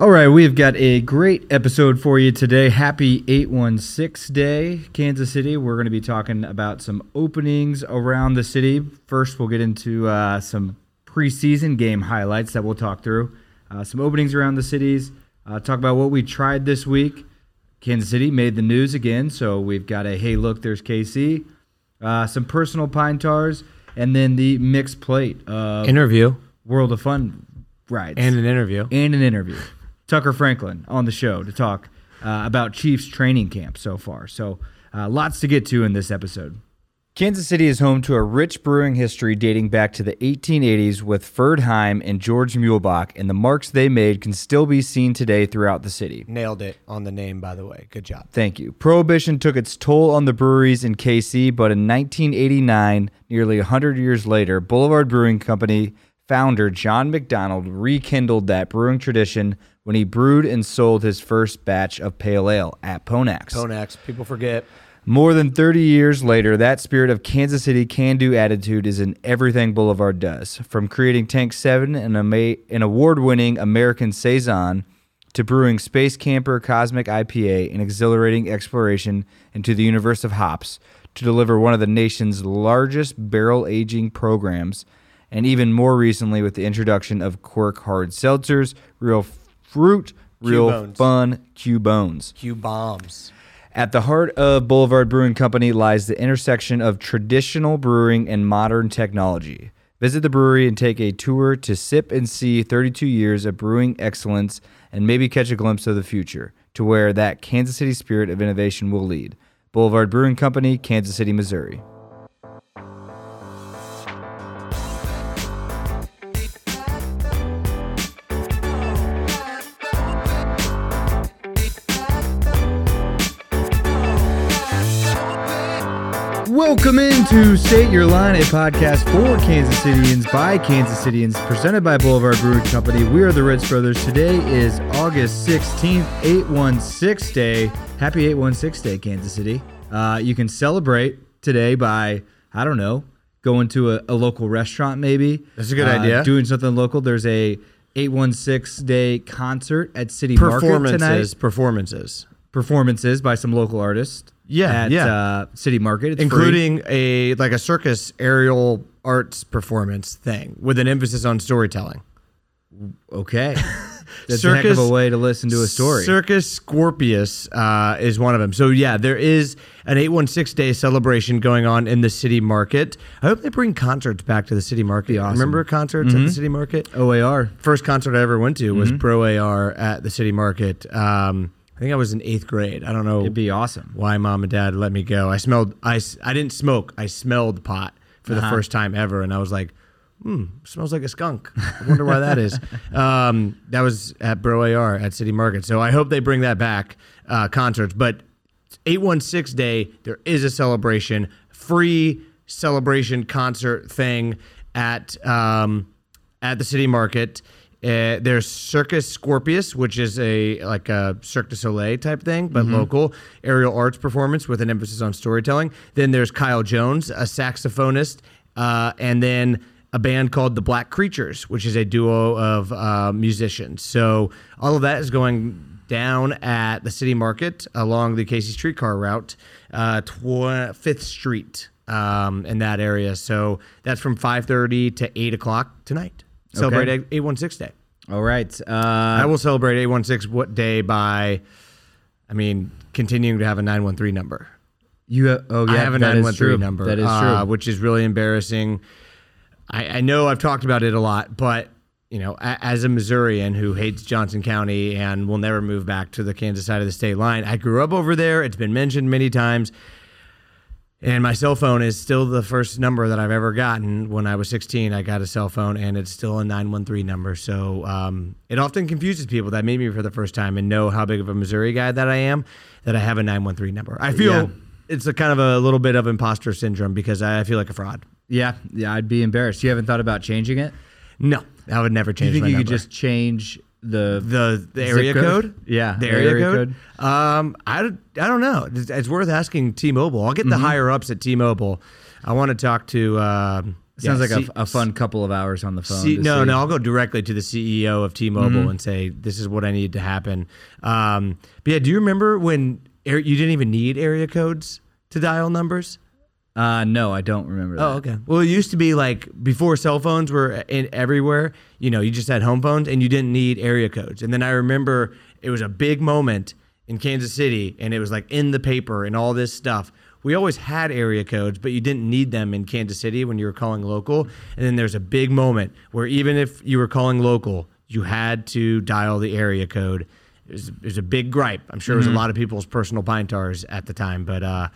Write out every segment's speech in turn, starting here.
All right, we've got a great episode for you today. Happy 816 Day, Kansas City. We're going to be talking about some openings around the city. First, we'll get into uh, some preseason game highlights that we'll talk through, uh, some openings around the cities, uh, talk about what we tried this week. Kansas City made the news again, so we've got a hey, look, there's KC, uh, some personal pine tars, and then the mixed plate of Interview World of Fun rides and an interview. and an interview. Tucker Franklin on the show to talk uh, about Chiefs training camp so far. So, uh, lots to get to in this episode. Kansas City is home to a rich brewing history dating back to the 1880s with Ferd Heim and George Muehlebach, and the marks they made can still be seen today throughout the city. Nailed it on the name, by the way. Good job. Thank you. Prohibition took its toll on the breweries in KC, but in 1989, nearly 100 years later, Boulevard Brewing Company founder John McDonald rekindled that brewing tradition when he brewed and sold his first batch of pale ale at Ponak's. Ponak's, people forget. More than 30 years later, that spirit of Kansas City can do attitude is in everything Boulevard does. From creating Tank 7 and ama- an award winning American Saison to brewing Space Camper Cosmic IPA an exhilarating exploration into the universe of hops to deliver one of the nation's largest barrel aging programs, and even more recently with the introduction of Quirk Hard Seltzers, Real Fruit, Real Q-Bones. Fun, Q Bones. Q bombs. At the heart of Boulevard Brewing Company lies the intersection of traditional brewing and modern technology. Visit the brewery and take a tour to sip and see 32 years of brewing excellence and maybe catch a glimpse of the future to where that Kansas City spirit of innovation will lead. Boulevard Brewing Company, Kansas City, Missouri. Welcome into State Your Line, a podcast for Kansas Cityans by Kansas Cityans, presented by Boulevard Brewing Company. We are the Ritz Brothers. Today is August 16th, 816 Day. Happy 816 Day, Kansas City. Uh, you can celebrate today by, I don't know, going to a, a local restaurant maybe. That's a good Uh, idea. Doing something local. There's a 816 Day concert at City Market tonight Performances. Performances. performances by some local artists. Yeah, at yeah. Uh, City Market, it's free. Including a like a circus aerial arts performance thing with an emphasis on storytelling. Okay, that's a heck of a way to listen to a story. Circus Scorpius uh, is one of them. So yeah, there is an 816 day celebration going on in the city market. I hope they bring concerts back to the city market. awesome. Remember concerts at the city market? OAR. First concert I ever went to was Pro AR at the city market. Um, I think I was in eighth grade. I don't know It'd be awesome. why mom and dad let me go. I smelled. I I didn't smoke. I smelled pot for the first time ever, and I was like, "Hmm, smells like a skunk." I wonder why that is. Um, that was at Bro AR at City Market. So I hope they bring that back uh, concerts. But 816 Day, there is a celebration, free celebration concert thing at um, at the City Market. Uh, there's Circus Scorpius, which is a like a Cirque du Soleil type thing, but local aerial arts performance with an emphasis on storytelling. Then there's Kyle Jones, a saxophonist, uh, and then a band called the Black Creatures, which is a duo of uh, musicians. So all of that is going down at the City Market along the KC Streetcar route, uh, tw- Fifth Street um, in that area. So that's from 5:30 to 8 o'clock tonight. Celebrate Okay. 816 Day. All right. Uh, I will celebrate 816 what day by, I mean, continuing to have a 913 number. you have, oh yeah, I have a that is 913 true. number. That is uh, true. which is really embarrassing. I, I know I've talked about it a lot, but you know, a, as a Missourian who hates Johnson County and will never move back to the Kansas side of the state line, I grew up over there. It's been mentioned many times. And my cell phone is still the first number that I've ever gotten. When I was 16, I got a cell phone, and it's still a 913 number. So um, it often confuses people that meet me for the first time and know how big of a Missouri guy that I am, that I have a 913 number. I feel Yeah. it's a kind of a little bit of imposter syndrome because I feel like a fraud. yeah, yeah. I'd be embarrassed. You haven't thought about changing it? No, I would never Do you change think my you could just change the the the area code? code? Yeah, the the area, area code. Um, I, don't- I don't know. It's, it's worth asking T-Mobile. I'll get the Mm-hmm. higher ups at T-Mobile. I want to talk to um Sounds Yeah, like C- a, a fun couple of hours on the phone. C- no, see. no, I'll go directly to the CEO of T-Mobile Mm-hmm. and say this is what I need to happen. Um, but yeah, do you remember when ar- you didn't even need area codes to dial numbers? Uh, no, I don't remember that. Oh, okay. Well, it used to be like before cell phones were in everywhere. You know, you just had home phones and you didn't need area codes. And then I remember it was a big moment in Kansas City, and it was like in the paper and all this stuff. We always had area codes, but you didn't need them in Kansas City when you were calling local. And then there's a big moment where even if you were calling local, you had to dial the area code. It was, it was a big gripe. I'm sure it was a lot of people's personal pine tars at the time. But uh,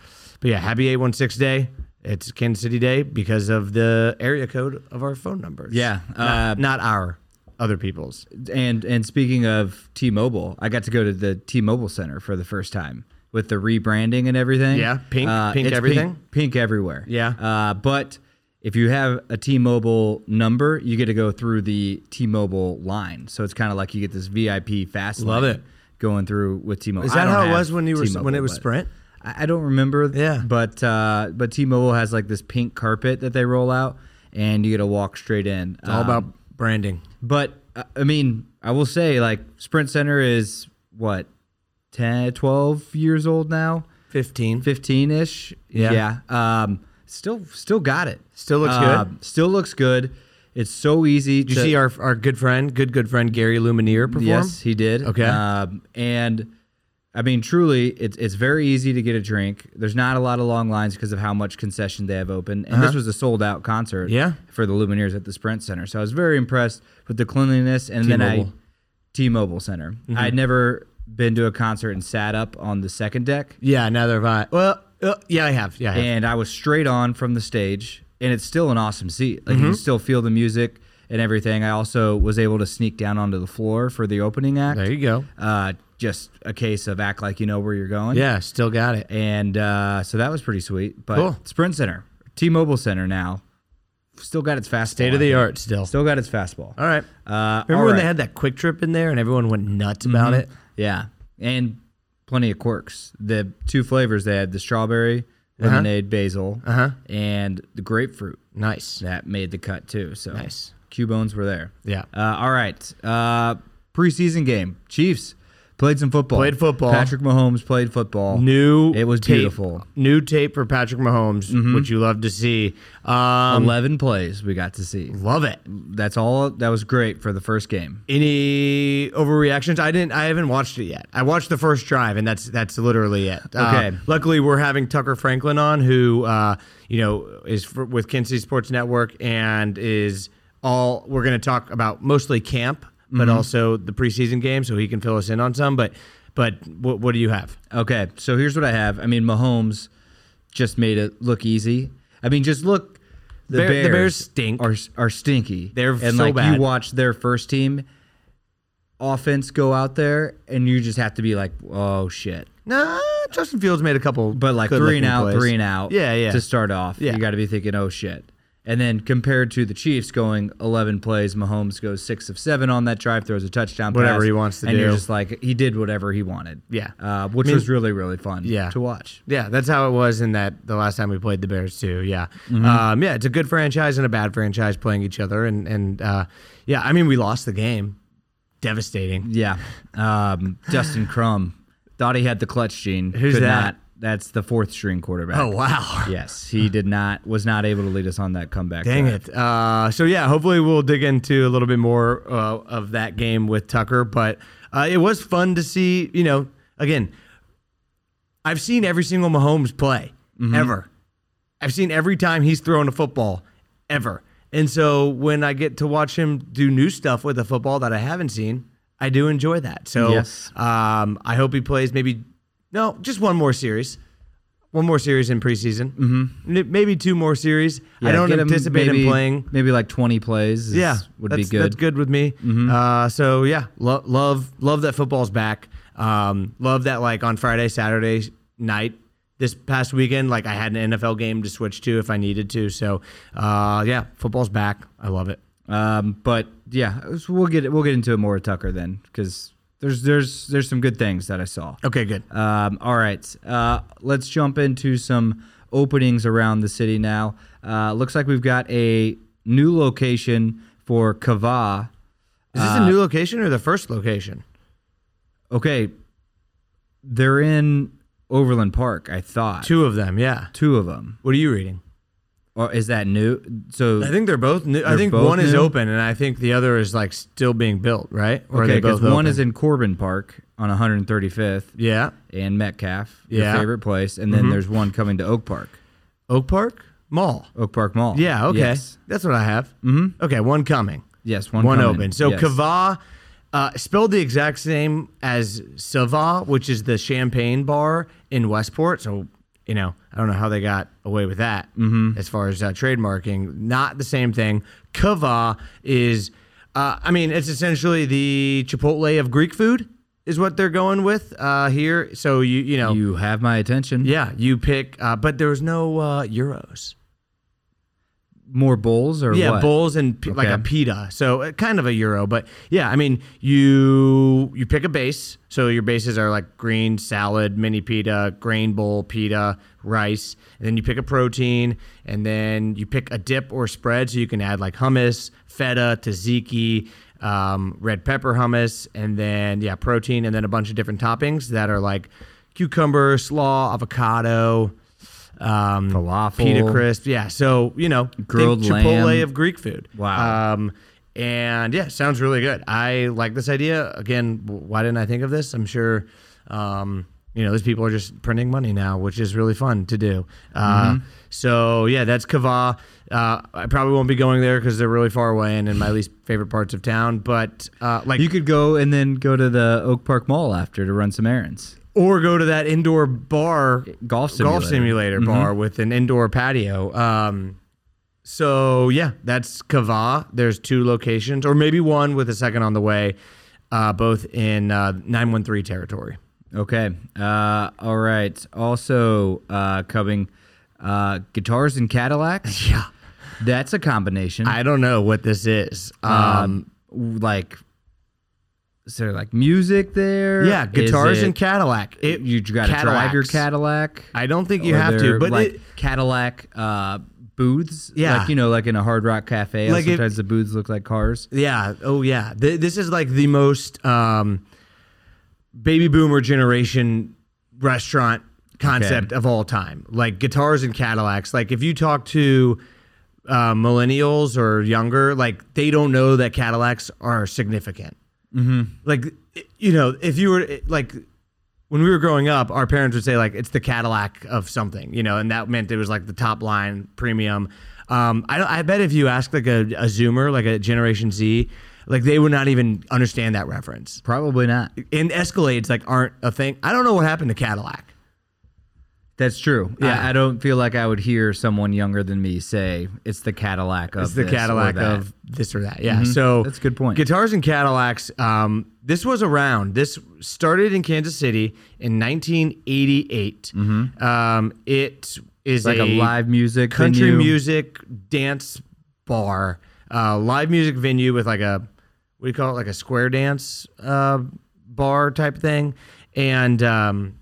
but yeah, happy 816 day. It's Kansas City Day because of the area code of our phone numbers. Yeah, Not, uh, not our, other people's. And and speaking of T-Mobile, I got to go to the T-Mobile Center for the first time with the rebranding and everything. Yeah, pink- pink it's everything? pink, pink everywhere. Yeah. uh, but if you have a T-Mobile number, you get to go through the T-Mobile line. So it's kind of like you get this VIP fast. Love lane it. going through with T-Mobile. Is I that don't how it was when you were when T-Mobile, it was but- Sprint? I I don't remember. Yeah. But uh, but T-Mobile has like this pink carpet that they roll out, and you get to walk straight in. It's all Um, about branding. But uh, I mean, I will say like Sprint Center is what 10, 12 years old now, 15. 15 ish. Yeah. Yeah. Um, still still got it. Still looks Um, good. Still looks good. It's so easy. Did you to, see our our good friend, good good friend Gary Lumineer perform? Yes, he did. Okay. Um, and I mean, truly, it's it's very easy to get a drink. There's not a lot of long lines because of how much concession they have open. And this was a sold out concert. Uh-huh. Yeah. For the Lumineers at the Sprint Center, so I was very impressed with the cleanliness. And then I T-Mobile. T-Mobile Center. Mm-hmm. I'd never been to a concert and sat up on the second deck, Yeah, neither have I. Well, uh, yeah, I have. Yeah, I have. and I was straight on from the stage, and it's still an awesome seat. Like Mm-hmm. you can still feel the music and everything. I also was able to sneak down onto the floor for the opening act. there you go. Uh, just a case of act like you know where you're going. Yeah, still got it. And uh, so that was pretty sweet. But Cool. Sprint Center, T-Mobile Center now, still got its fastball. State of the art still. Still got its fastball. All right. Uh, Remember all when right. they had that QuikTrip in there and everyone went nuts about it? Yeah, and plenty of quirks. The two flavors they had: the strawberry lemonade basil Uh-huh. and the grapefruit. Nice. That made the cut too. So Nice. Cubones were there. Yeah. Uh, all right. Uh, preseason game. Chiefs played some football. Played football. Patrick Mahomes played football. New It was tape- beautiful. Mm-hmm. New tape for Patrick Mahomes, which you love to see. Um, 11 plays we got to see. love it. That's all. That was great for the first game. Any overreactions? I didn't. I haven't watched it yet. I watched the first drive, and that's that's literally it. Uh, Okay. luckily, we're having Tucker Franklin on, who uh, you know is for, with City Sports Network, and is all. We're going to talk about mostly camp, but Mm-hmm. also the preseason game, so he can fill us in on some. But but what, what do you have? Okay, so here's what I have. I mean, Mahomes just made it look easy. I mean, just look. The Bear- Bears, the Bears stink. Are are stinky. They're and so like bad. you watch their first team offense go out there, and you just have to be like, oh shit. Nah, Justin Fields made a couple, But like three and out, plays. three and out. Yeah, yeah. To start off, Yeah. you got to be thinking, oh shit. And then compared to the Chiefs going 11 plays, Mahomes goes six of seven on that drive, throws a touchdown, Whatever pass, he wants to do. and you're just like, he did whatever he wanted. Yeah. uh, which I mean- was really really fun. Yeah. to watch. Yeah, that's how it was in that the last time we played the Bears too. Yeah, Mm-hmm. um, yeah, it's a good franchise and a bad franchise playing each other, and and uh, yeah, I mean we lost the game, devastating. Yeah, um, Dustin Crum thought he had the clutch gene. Who's could that? Not. That's the fourth string quarterback. Oh wow, Yes, he did not was not able to lead us on that comeback. dang drive. it. Uh, so yeah, hopefully we'll dig into a little bit more uh, of that game with Tucker, but uh, it was fun to see. You know, again, I've seen every single Mahomes play ever. I've seen every time he's thrown a football ever. And so when I get to watch him do new stuff with a football that I haven't seen, I do enjoy that. So Yes. um, I hope he plays maybe no, just one more series. One more series in preseason. Mm-hmm. Maybe two more series. I don't get him anticipate maybe, him playing. maybe like twenty plays. is- Yeah, would be good. Mm-hmm. That's good with me. Uh, so yeah, lo- love love that football's back. Um, love that like on Friday, Saturday night. This past weekend, like I had an NFL game to switch to if I needed to. So uh, yeah, football's back. I love it. Um, but yeah, we'll get we'll get into it more with Tucker then because there's there's there's some good things that I saw. Okay, good. Um, all right, uh, let's jump into some openings around the city now. Uh, looks like we've got a new location for Cava. Is this a new location or the first location? Okay, they're in Overland Park. I thought Two of them, yeah. two of them. What are you reading? Or is that new? So I think they're both new. I think both one is new? open and I think the other is like still being built, right? Or okay, they both because one open? is in Corbin Park on 135th Yeah. and Metcalf, your favorite place, and then there's one coming to Oak Park, Oak Park Mall. Oak Park Mall. Yeah, okay. Yes, That's what I have. Mm-hmm. Okay, one coming. yes, one One, coming. open. So Yes. Cava, uh, spelled the exact same as Ça Va, which is the champagne bar in Westport. So, you know, I don't know how they got away with that Mm-hmm. as far as uh, trademarking. Not the same thing. Cava is, uh, I mean, it's essentially the Chipotle of Greek food, is what they're going with uh, here. So you, you know, You have my attention. yeah, you pick, uh, but there was no uh, gyros. More bowls or yeah, what? bowls and p- like a pita, so uh, kind of a gyro. But yeah, I mean, you you pick a base. So your bases are like green salad, mini pita, grain bowl, pita, rice, and then you pick a protein, and then you pick a dip or spread. So you can add like hummus, feta, tzatziki, um, red pepper hummus, and then yeah, protein, and then a bunch of different toppings that are like cucumber, slaw, avocado. Um, Falafel. pita crisp, yeah. So you know, think Grilled Chipotle lamb. of Greek food. Wow. Um, and yeah, sounds really good. I like this idea. Again, why didn't I think of this? I'm sure, um, you know, these people are just printing money now, which is really fun to do. Uh, Mm-hmm. So yeah, that's Cava. Uh, I probably won't be going there because they're really far away and in my least favorite parts of town. But uh, like, You could go and then go to the Oak Park Mall after to run some errands. Or go to that indoor bar Golf simulator. golf simulator bar with an indoor patio. Um, so yeah, that's Cava. There's two locations, or maybe one with a second on the way, uh, both in uh, 913 territory. Okay. Uh, all right. Also uh, coming, uh, guitars and Cadillacs. Yeah, That's a combination. I don't know what this is. Um, um, like, is there like music there? yeah, guitars it- and Cadillac. It, you got to drive your Cadillac. I don't think you have to, but like it, Cadillac uh, booths. Yeah. like you know, like in a Hard Rock Cafe. Like if- sometimes the booths look like cars. Yeah. Oh, yeah. Th- this is like the most um, baby boomer generation restaurant concept of all time. Like guitars and Cadillacs. Like if you talk to uh, millennials or younger, like they don't know that Cadillacs are significant. Mm-hmm. Like you know, if you were like when we were growing up, our parents would say like it's the Cadillac of something, you know, and that meant it was like the top line premium. Um, I, I bet if you ask like a, a Zoomer, like a Generation Z, like they would not even understand that reference. Probably not. And Escalades like aren't a thing. I don't know what happened to Cadillac. That's true. Yeah. I, I don't feel like I would hear someone younger than me say it's the Cadillac of It's the this or Cadillac that." Mm-hmm. of this or that. Yeah. So That's a good point. Guitars and Cadillacs. Um, this was around. This started in Kansas City in 1988. Um, it is Mm-hmm. like a, live music country venue. music dance bar, uh, live music venue with like a what do you call it, like a square dance uh, bar type thing, and um,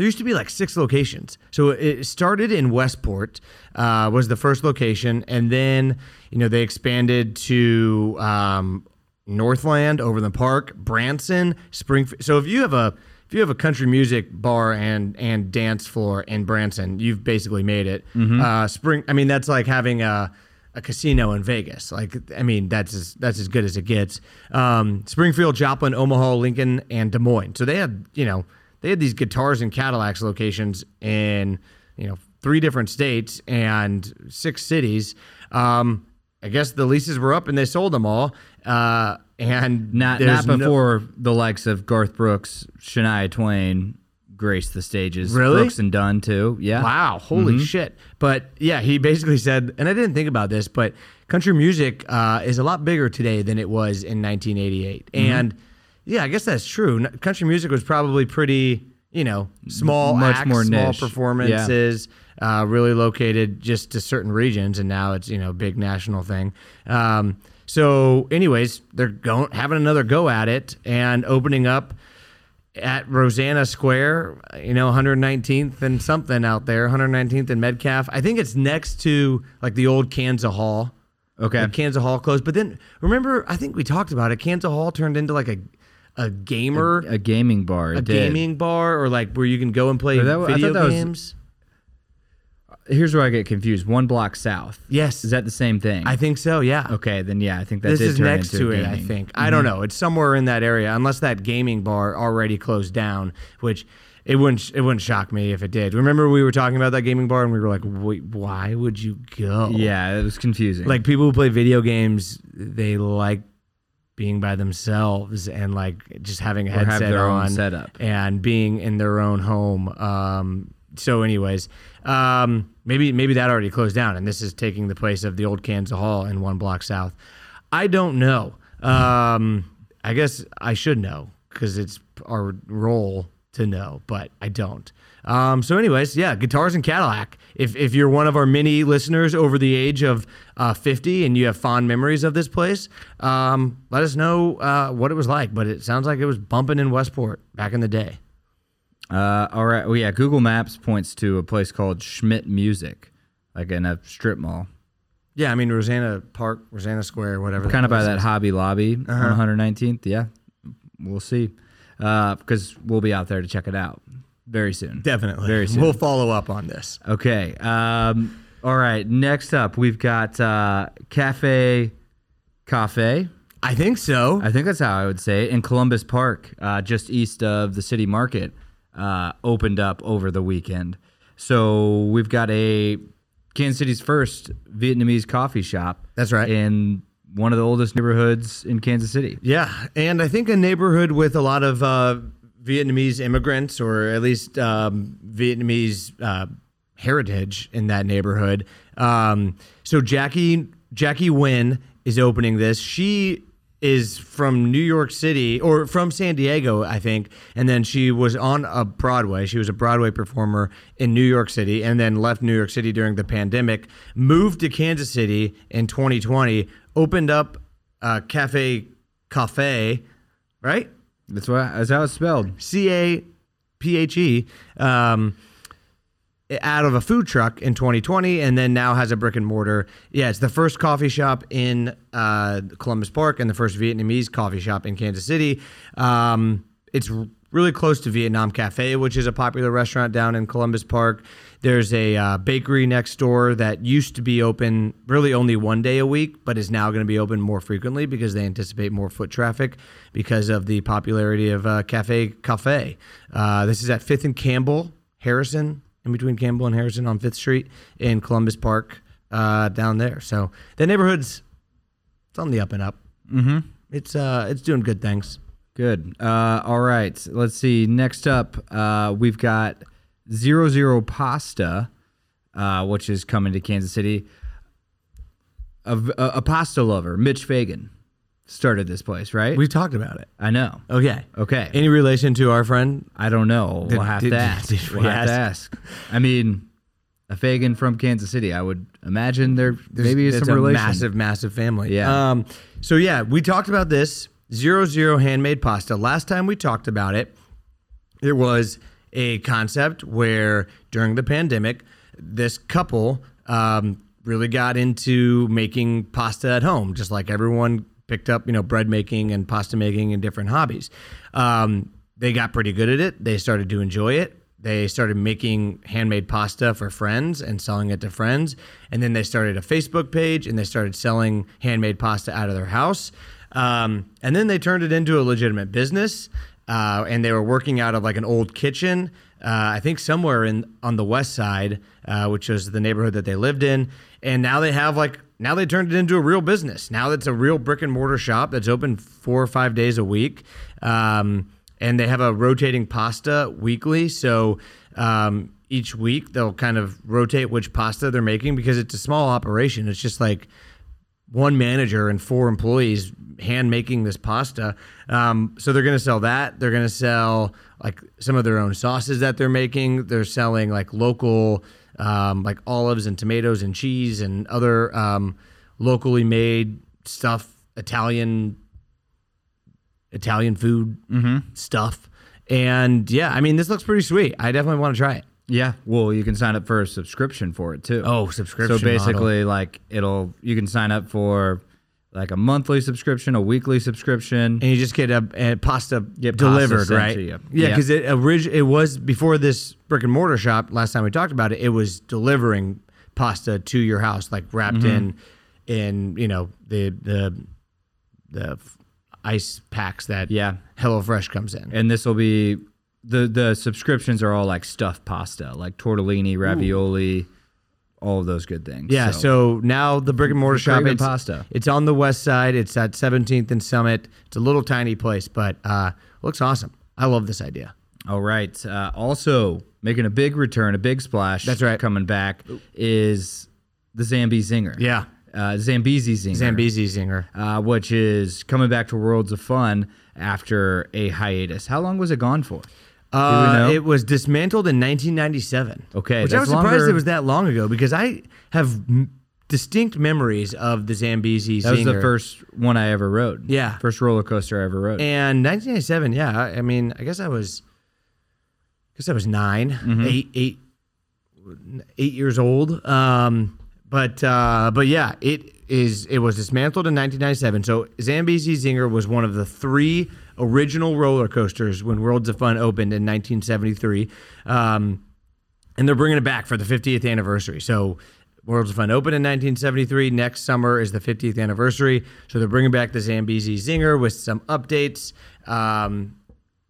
there used to be like six locations. So it started in Westport, uh, was the first location, and then you know they expanded to um, Northland, the Park, Branson, Springfield. So if you have a if you have a country music bar and and dance floor in Branson, you've basically made it. Uh, Spring, I mean that's like having a a casino in Vegas. Like I mean that's as that's as good as it gets. Um, Springfield, Joplin, Omaha, Lincoln, and Des Moines. So they had you know they had these guitars and Cadillacs locations in you know three different states and six cities. Um, I guess the leases were up and they sold them all. Uh, and Not not no- before the likes of Garth Brooks, Shania Twain graced the stages. Really? Brooks and Dunn too. Yeah. Wow, holy shit. But yeah, he basically said, and I didn't think about this, but country music uh, is a lot bigger today than it was in 1988. And yeah, I guess that's true. Country music was probably pretty, you know, small Much acts, more small niche. performances, uh, really located just to certain regions, and now it's you know big national thing. Um, so, anyways, they're going having another go at it and opening up at Rosana Square, you know, 119th and something out there, 119th and Metcalf. I think it's next to like the old Kansas Hall. Okay. Kansas Hall closed, but then remember, I think we talked about it. Kansas Hall turned into like a a gamer, A gaming bar. a, gaming bar, or like where you can go and play that video that was- games. Here's where I get confused. One block south. yes, Is that the same thing? I think so. Yeah. okay, then yeah, I think that this is next to it, I think. I don't mm-hmm. know. It's somewhere in that area, unless that gaming bar already closed down, which it wouldn't it wouldn't shock me if it did. Remember we were talking about that gaming bar and we were like, wait, why would you go? Yeah, it was confusing. like people who play video games, they like being by themselves and like just having a Or have headset their own on setup. and being in their own home. Um, so, anyways, um, maybe maybe that already closed down, and this is taking the place of the old Kansas Hall in one block south. I don't know. Um, I guess I should know because it's our role to know, but I don't. Um, so, anyways, yeah, guitars and Cadillac. If if you're one of our many listeners over the age of uh, 50 and you have fond memories of this place, um, let us know uh, what it was like. But it sounds like it was bumping in Westport back in the day. Uh, all right. Well, yeah. Google Maps points to a place called Schmidt Music, like in a strip mall, Yeah, I mean Rosana Park, Rosana Square, whatever. kind of by that is. Hobby Lobby Uh-huh. on 119th. Yeah, we'll see, because we'll be out there to check it out very soon. Definitely. Very soon. We'll follow up on this. Okay. Um, all right. Next up, we've got uh, Cafe Cafe. I think so. I think that's how I would say it in Columbus Park, uh, just east of the city market, uh, opened up over the weekend. So we've got a Kansas City's first Vietnamese coffee shop. That's right. In one of the oldest neighborhoods in Kansas City. Yeah, and I think a neighborhood with a lot of uh, Vietnamese immigrants, or at least um, Vietnamese uh, heritage in that neighborhood. Um, so Jackie Jackie Nguyen is opening this. She is from New York City or from San Diego, I think, and then she was on a Broadway. She was a Broadway performer in New York City, and then left New York City during the pandemic. Moved to Kansas City in 2020. Opened up uh, Cafe Cafe, right? That's what that's how it's spelled. C A P H E, um, out of a food truck in 2020, and then now has a brick and mortar. Yeah, it's the first coffee shop in uh, Columbus Park and the first Vietnamese coffee shop in Kansas City. Um, it's really close to Vietnam Cafe, which is a popular restaurant down in Columbus Park. There's a uh, bakery next door that used to be open really only one day a week, but is now going to be open more frequently because they anticipate more foot traffic because of the popularity of uh, Cafe Cafe. Uh, this is at Fifth and Campbell, Harrison, in between Campbell and Harrison on Fifth Street in Columbus Park, uh, down there. So the neighborhood's it's on the up and up. Mm-hmm. It's uh, it's doing good things. Good. Uh, all right. Let's see. Next up, uh, we've got Zero Zero Pasta, uh, which is coming to Kansas City. A, a, a pasta lover, Mitch Fagan, started this place, right? We've talked about it. I know. Okay. Okay. Any relation to our friend? I don't know. Did- we'll have did- to ask. did we we'll have to ask. I mean, a Fagan from Kansas City. I would imagine there maybe is some a relation. massive, massive family. Yeah. Um. So yeah, we talked about this zero zero handmade pasta last time we talked about it. it was a concept where during the pandemic, this couple um, really got into making pasta at home, just like everyone picked up, you know, bread making and pasta making and different hobbies. Um, they got pretty good at it. They started to enjoy it. They started making handmade pasta for friends and selling it to friends. And then they started a Facebook page and they started selling handmade pasta out of their house. Um, and then they turned it into a legitimate business. Uh, and they were working out of like an old kitchen, uh, I think somewhere in on the west side, uh, which was the neighborhood that they lived in. And now they have like now they turned it into a real business. Now it's a real brick and mortar shop that's open four or five days a week. Um, and they have a rotating pasta weekly. So um, each week they'll kind of rotate which pasta they're making because it's a small operation. It's just like one manager and four employees hand making this pasta. Um, so they're going to sell that. They're going to sell like some of their own sauces that they're making. They're selling like local, um, like olives and tomatoes and cheese and other um, locally made stuff, Italian Italian food stuff. And yeah, I mean, this looks pretty sweet. I definitely want to try it. Yeah, well, you can sign up for a subscription for it too. Oh, subscription So basically, like it'll you can sign up for like a monthly subscription, a weekly subscription. and you just get a, a pasta Get pasta delivered, sent right? to you. Yeah, because it orig- it was before this brick and mortar shop. Last time we talked about it, it was delivering pasta to your house, like wrapped Mm-hmm. in in you know the the the ice packs that Yeah. HelloFresh comes in. and this will be the the subscriptions are all like stuffed pasta, like tortellini, ravioli, all of those good things. Yeah, so, now the brick and mortar shop it's, pasta. It's on the west side. It's at 17th and Summit. It's a little tiny place, but uh, looks awesome. I love this idea. All right. Uh, also, making a big return, a big splash. That's right. Coming back is the Zambezi Zinger. Yeah. Uh, Zambezi Zinger. Zambezi Zinger. Uh, which is coming back to Worlds of Fun after a hiatus. How long was it gone for? Uh, it was dismantled in 1997. Okay, which I was surprised longer- it was that long ago because I have m- distinct memories of the Zambezi That was the first one I ever rode. Yeah. First roller coaster I ever rode. And 1997, yeah. I, I mean, I guess I was, I guess I was 9 Mm-hmm. eight, eight, eight years old. Um, but uh, but yeah, it is. It was dismantled in 1997. So Zambezi Zinger was one of the three original roller coasters when Worlds of Fun opened in 1973. Um, and they're bringing it back for the 50th anniversary. So Worlds of Fun opened in 1973. Next summer is the 50th anniversary. So they're bringing back the Zambezi Zinger with some updates. Um,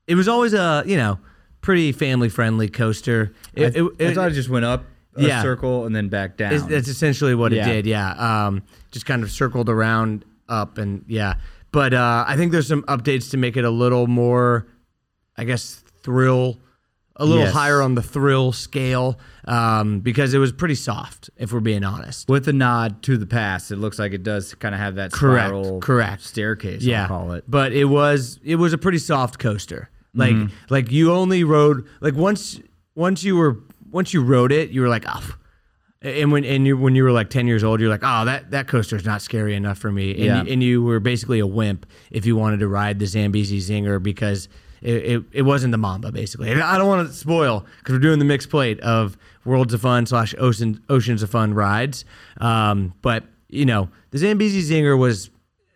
it was always a you know pretty family friendly coaster. It, I, it- I thought it just went up a Yeah. circle and then back down. it's- that's essentially what Yeah. it did. Yeah, um, just kind of circled around up and yeah. But uh, I think there's some updates to make it a little more, I guess, thrill, a little Yes. higher on the thrill scale um, because it was pretty soft, if we're being honest. With a nod to the past, it looks like it does kind of have that Correct, spiral correct. staircase, yeah, I'll call it. But it was it was a pretty soft coaster. Like like you only rode like once once you were once you rode it, you were like, oh. And when and you when you were like ten years old, you're like, oh, that that coaster's not scary enough for me. And, Yeah. you, and you were basically a wimp if you wanted to ride the Zambezi Zinger because it, it, it wasn't the Mamba basically. And I don't want to spoil because we're doing the mixed plate of Worlds of Fun slash Ocean, Oceans of Fun rides. Um, but you know, the Zambezi Zinger was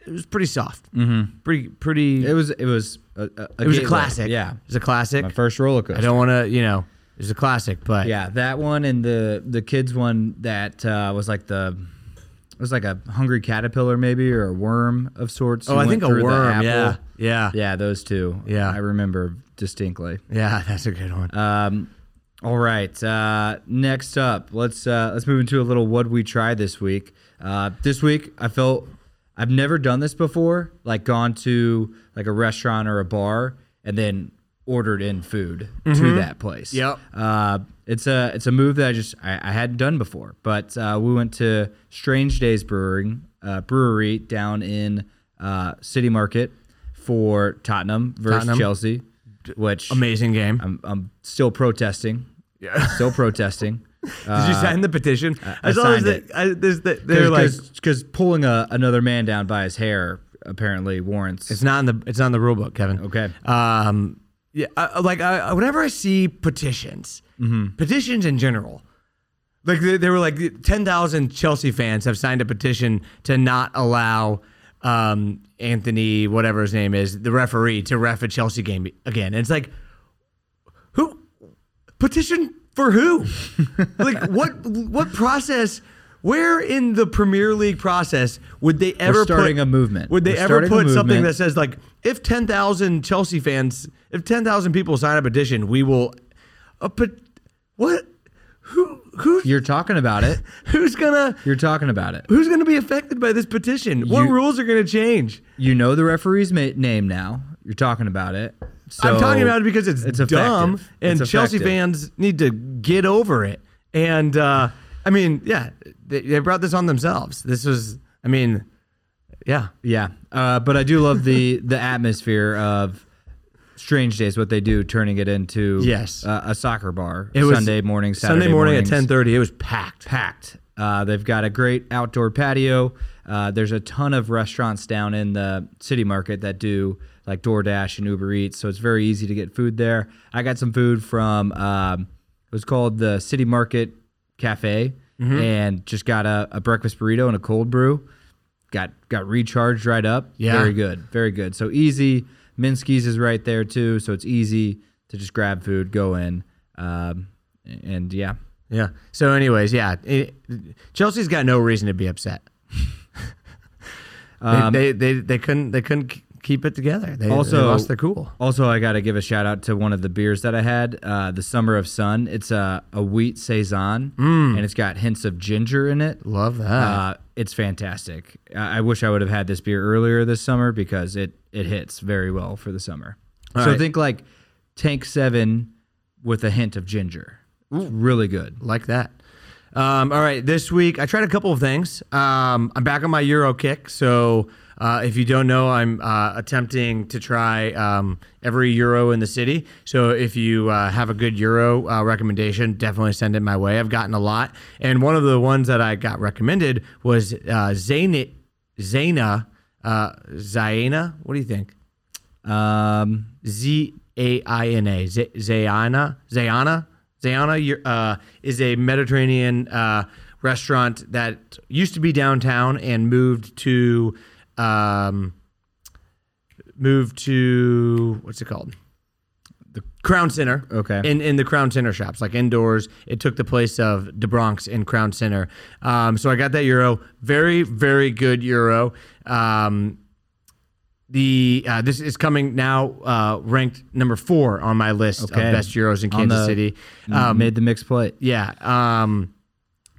it was pretty soft, mm-hmm. pretty pretty. It was it was a, a, it was a classic. Yeah, it was a classic. my first roller coaster. I don't want to, you know, it was a classic, but Yeah, that one and the the kids one that uh, was like the it was like a hungry caterpillar maybe or a worm of sorts. oh, I think a worm. Yeah, yeah, yeah, those two. Yeah. I remember distinctly. yeah. That's a good one. Um, all right. Uh, next up, let's uh, let's move into a little what we tried this week. Uh, this week, I felt I've never done this before. Like gone to like a restaurant or a bar and then ordered in food to that place. Yep. Uh, it's a it's a move that I just I, I hadn't done before. But uh, we went to Strange Days Brewing uh, Brewery down in uh, City Market for Tottenham versus Tottenham. Chelsea, which Amazing game. I'm I'm still protesting. Yeah, still protesting. Did you sign the petition? I this signed that- it. I, there's that they're like, because pulling a, another man down by his hair apparently warrants. it's not in the it's not in the rule book, Kevin. okay. Um, yeah, I, like I, whenever I see petitions, Mm-hmm. petitions in general, like they, they were like ten thousand Chelsea fans have signed a petition to not allow um, Anthony, whatever his name is, the referee, to ref a Chelsea game again. And it's like, who petition for who? like what what process? Where in the Premier League process would they ever starting put, a movement. Would they We're ever put something that says like if ten thousand Chelsea fans, if ten thousand people sign up a petition, we will. Uh, but what? Who who You're talking about it. who's gonna You're talking about it. who's gonna be affected by this petition? What rules are gonna change? You know the referee's ma- name now. You're talking about it. So I'm talking about it because it's, it's dumb, effective. and It's Chelsea effective. fans need to get over it. And uh, I mean, yeah, they, they brought this on themselves. This was, I mean, yeah, Yeah, uh, but I do love the the atmosphere of Strange Days. What they do, turning it into Yes. uh, a soccer bar. It was Sunday morning, Saturday Sunday morning mornings. at ten thirty. It was packed. packed. Uh, they've got a great outdoor patio. Uh, there's a ton of restaurants down in the city market that do like DoorDash and Uber Eats, so it's very easy to get food there. I got some food from um, it was called the City Market Cafe, Mm-hmm. and just got a, a breakfast burrito and a cold brew. Got got recharged right up. Yeah. very good, very good. So easy. Minsky's is right there too, so it's easy to just grab food, go in, um, and yeah. Yeah. So, anyways, yeah, it, Chelsea's got no reason to be upset. They- Um, they, they they couldn't they couldn't keep it together. They, Also- they lost their cool. Also, I got to give a shout out to one of the beers that I had, uh, the Summer of Sun. It's a, a wheat saison, and it's got hints of ginger in it. Love that. Uh, it's fantastic. I, I wish I would have had this beer earlier this summer because it it hits very well for the summer. All so right. think like Tank Seven with a hint of ginger. It's really good. like that. Um, all right, this week I tried a couple of things. Um, I'm back on my Gyro kick, so uh, if you don't know, I'm uh, attempting to try um, every Gyro in the city. So if you uh, have a good Gyro uh, recommendation, definitely send it my way. I've gotten a lot, and one of the ones that I got recommended was uh, Zayna, uh, Zaina. What do you think? Um, Z A I N A, Zayana. Zayana. Zayana uh, is a Mediterranean uh, restaurant that used to be downtown and moved to um, moved to what's it called? The Crown Center. Okay. In in the Crown Center shops, like indoors, it took the place of d'Bronx in Crown Center. Um, so I got that gyro. Very very good gyro. Um, the uh, this is coming now uh, ranked number four on my list Okay. of best gyros in Kansas City. um, made the mixed plate. Yeah. Um,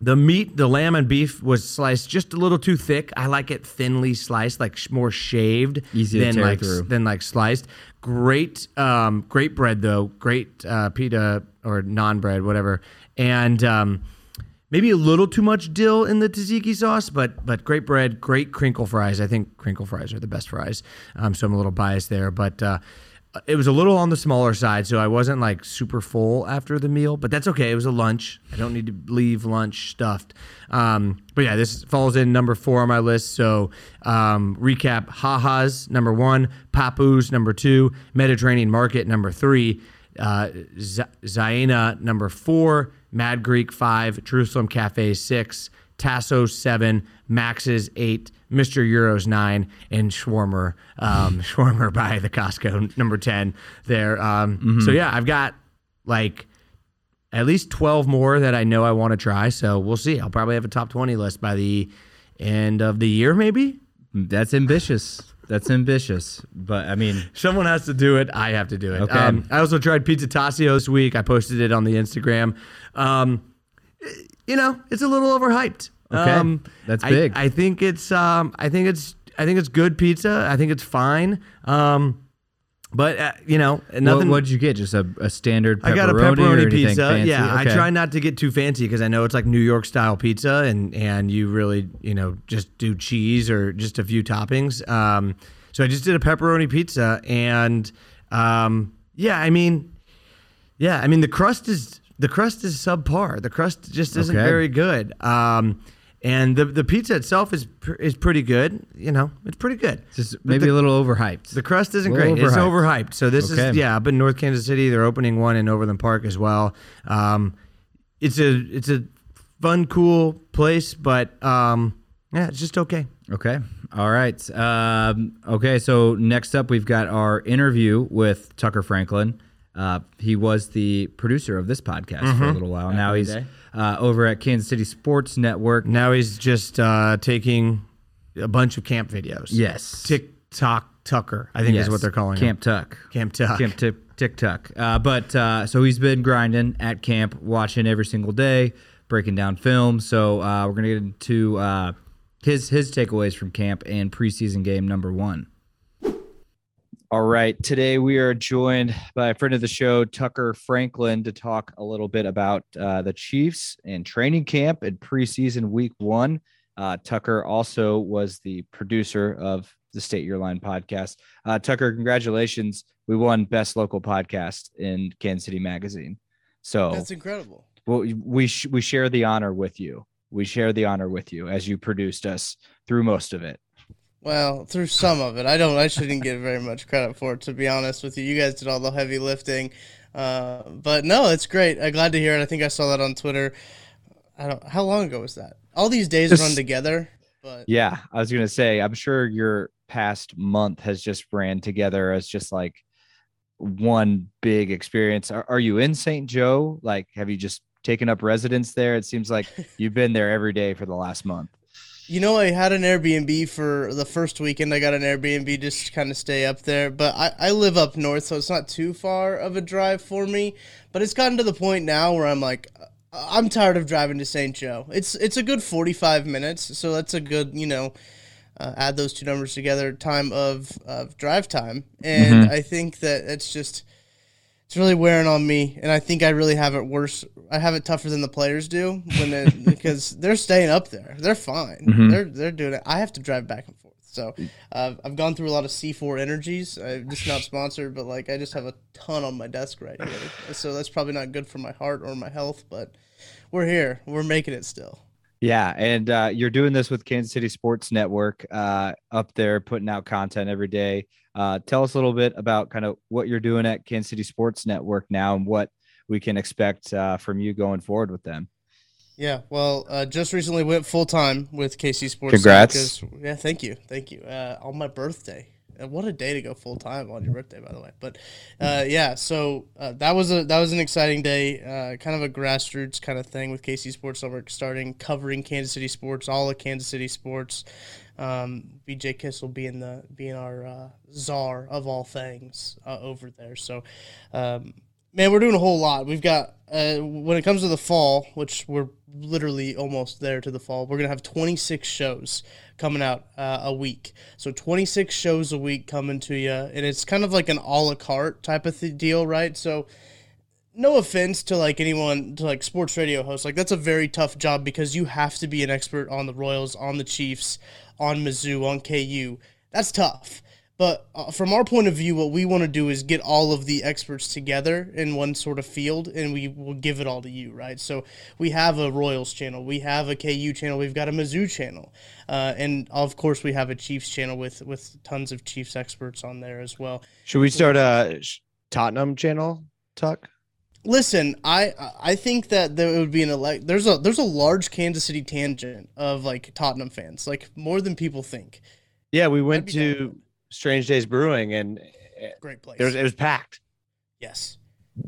the meat, the lamb and beef was sliced just a little too thick. I like it thinly sliced, like sh- more shaved Easy to than tear like through. than like sliced. Great, um, great bread though. Great uh, pita or non bread, whatever. And um, maybe a little too much dill in the tzatziki sauce, but but great bread, great crinkle fries. I think crinkle fries are the best fries. Um, so I'm a little biased there, but uh, it was a little on the smaller side, so I wasn't like super full after the meal. But that's okay. It was a lunch. I don't need to leave lunch stuffed. Um, but yeah, this falls in number four on my list. So um, recap: Haha's number one, Papu's number two, Mediterranean Market number three uh, Z- Zaina number four, Mad Greek five, Jerusalem Cafe six, Tasso seven, Max's eight, Mr. Gyros nine, and Schwarmer, um, Schwarmer by the Costco number ten there. Um, So yeah, I've got like at least twelve more that I know I want to try. So we'll see. I'll probably have a top twenty list by the end of the year, maybe. That's ambitious. That's ambitious. But I mean, Someone has to do it. I have to do it. Okay. Um, I also tried Pizza Tascio this week. I posted it on the Instagram. Um, you know, it's a little overhyped. Okay. Um, That's big. I, think it's. Um, I think it's. I think it's good pizza. I think it's fine. Um, but uh, you know, what, nothing. what'd you get? Just a, a standard pepperoni I got a pepperoni pizza. fancy? Yeah, I try not to get too fancy because I know it's like New York style pizza, and and you really you know just do cheese or just a few toppings. Um, so I just did a pepperoni pizza, and um, yeah, I mean, yeah, I mean the crust is the crust is subpar. The crust just isn't Okay. very good. Um, and the the pizza itself is pr- is pretty good. You know, it's pretty good. Just But maybe the- a little overhyped. the crust isn't A little great. It's overhyped. overhyped. So this Okay. is yeah. Up in North Kansas City, they're opening one in Overland Park as well. Um, it's a it's a fun, cool place, but um, yeah, it's just okay. Okay. All right. Um, okay. So next up, we've got our interview with Tucker Franklin. Uh, he was the producer of this podcast for a little while. now he's day. Uh, over at Kansas City Sports Network. Now he's just uh, taking a bunch of camp videos. Yes. TikTok Tucker, I think Yes. is what they're calling Camp him. Tuck. Camp Tuck. Camp Tuck. Uh, but uh, so he's been grinding at camp, watching every single day, breaking down film. So uh, we're gonna get into uh, his his takeaways from camp and preseason game number one. All right. Today we are joined by a friend of the show, Tucker Franklin, to talk a little bit about uh, the Chiefs and training camp and preseason week one. Uh, Tucker also was the producer of the State Your Line podcast. Uh, Tucker, congratulations. We won Best Local Podcast in Kansas City Magazine. So That's incredible. well, we sh- we share the honor with you. We share the honor with you as you produced us through most of it. Well, through some of it, I don't. I shouldn't get very much credit for it, to be honest with you. You guys did all the heavy lifting, uh, but no, it's great. I'm glad to hear it. I think I saw that on Twitter. I don't. How long ago was that? All these days Just- run together, but Yeah, I was gonna say, I'm sure your past month has just ran together as just like one big experience. Are, are you in St. Joe? Like, have you just taken up residence there? It seems like you've been there every day for the last month. You know, I had an Airbnb for the first weekend. I got an Airbnb just to kind of stay up there. But I, I live up north, so it's not too far of a drive for me. But it's gotten to the point now where I'm like, I'm tired of driving to St. Joe. It's it's a good 45 minutes, so that's a good you know. Uh, add those two numbers together, time of, of drive time, and I think that it's just it's really wearing on me, and I think I really have it worse. I have it tougher than the players do when it, because they're staying up there. They're fine. Mhm. They're they're doing it. I have to drive back and forth. So uh, I've gone through a lot of C4 energies. I'm just not sponsored, but like I just have a ton on my desk right here. So that's probably not good for my heart or my health. But we're here. We're making it still. Yeah, and uh, you're doing this with Kansas City Sports Network uh, up there, putting out content every day. Uh, tell us a little bit about kind of what you're doing at Kansas City Sports Network now, and what we can expect uh, from you going forward with them. Yeah, well, uh, just recently went full time with KC Sports. Congrats. Yeah, thank you, thank you. Uh, on my birthday, and what a day to go full time on your birthday, by the way. But uh, yeah, so uh, that was a that was an exciting day, uh, kind of a grassroots kind of thing with KC Sports Network starting covering Kansas City sports, all of Kansas City sports. Um, BJ Kissel being the being our uh, czar of all things uh, over there. So. Um, Man, we're doing a whole lot. We've got uh, when it comes to the fall, which we're literally almost there to the fall. We're gonna have 26 shows coming out uh, a week. So 26 shows a week coming to you, and it's kind of like an a la carte type of th- deal, right? So no offense to like anyone to like sports radio hosts like that's a very tough job because you have to be an expert on the royals on the chiefs on mizzou on ku that's tough but uh, from our point of view what we want to do is get all of the experts together in one sort of field and we will give it all to you right so we have a royals channel we have a ku channel we've got a mizzou channel uh, and of course we have a chiefs channel with with tons of chiefs experts on there as well Should we start a Tottenham channel, Tuck? Listen, I I think that there would be an elect. There's a there's a large Kansas City tangent of like Tottenham fans, like more than people think. Yeah, we went to Strange Days Brewing and Great place. there was, it was packed. yes,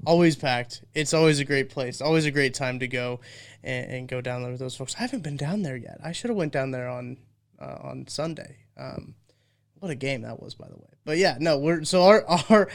always packed. It's always a great place. Always a great time to go and, and go down there with those folks. I haven't been down there yet. I should have went down there on uh, on Sunday. Um, what a game that was, by the way. But yeah, no, we're so our our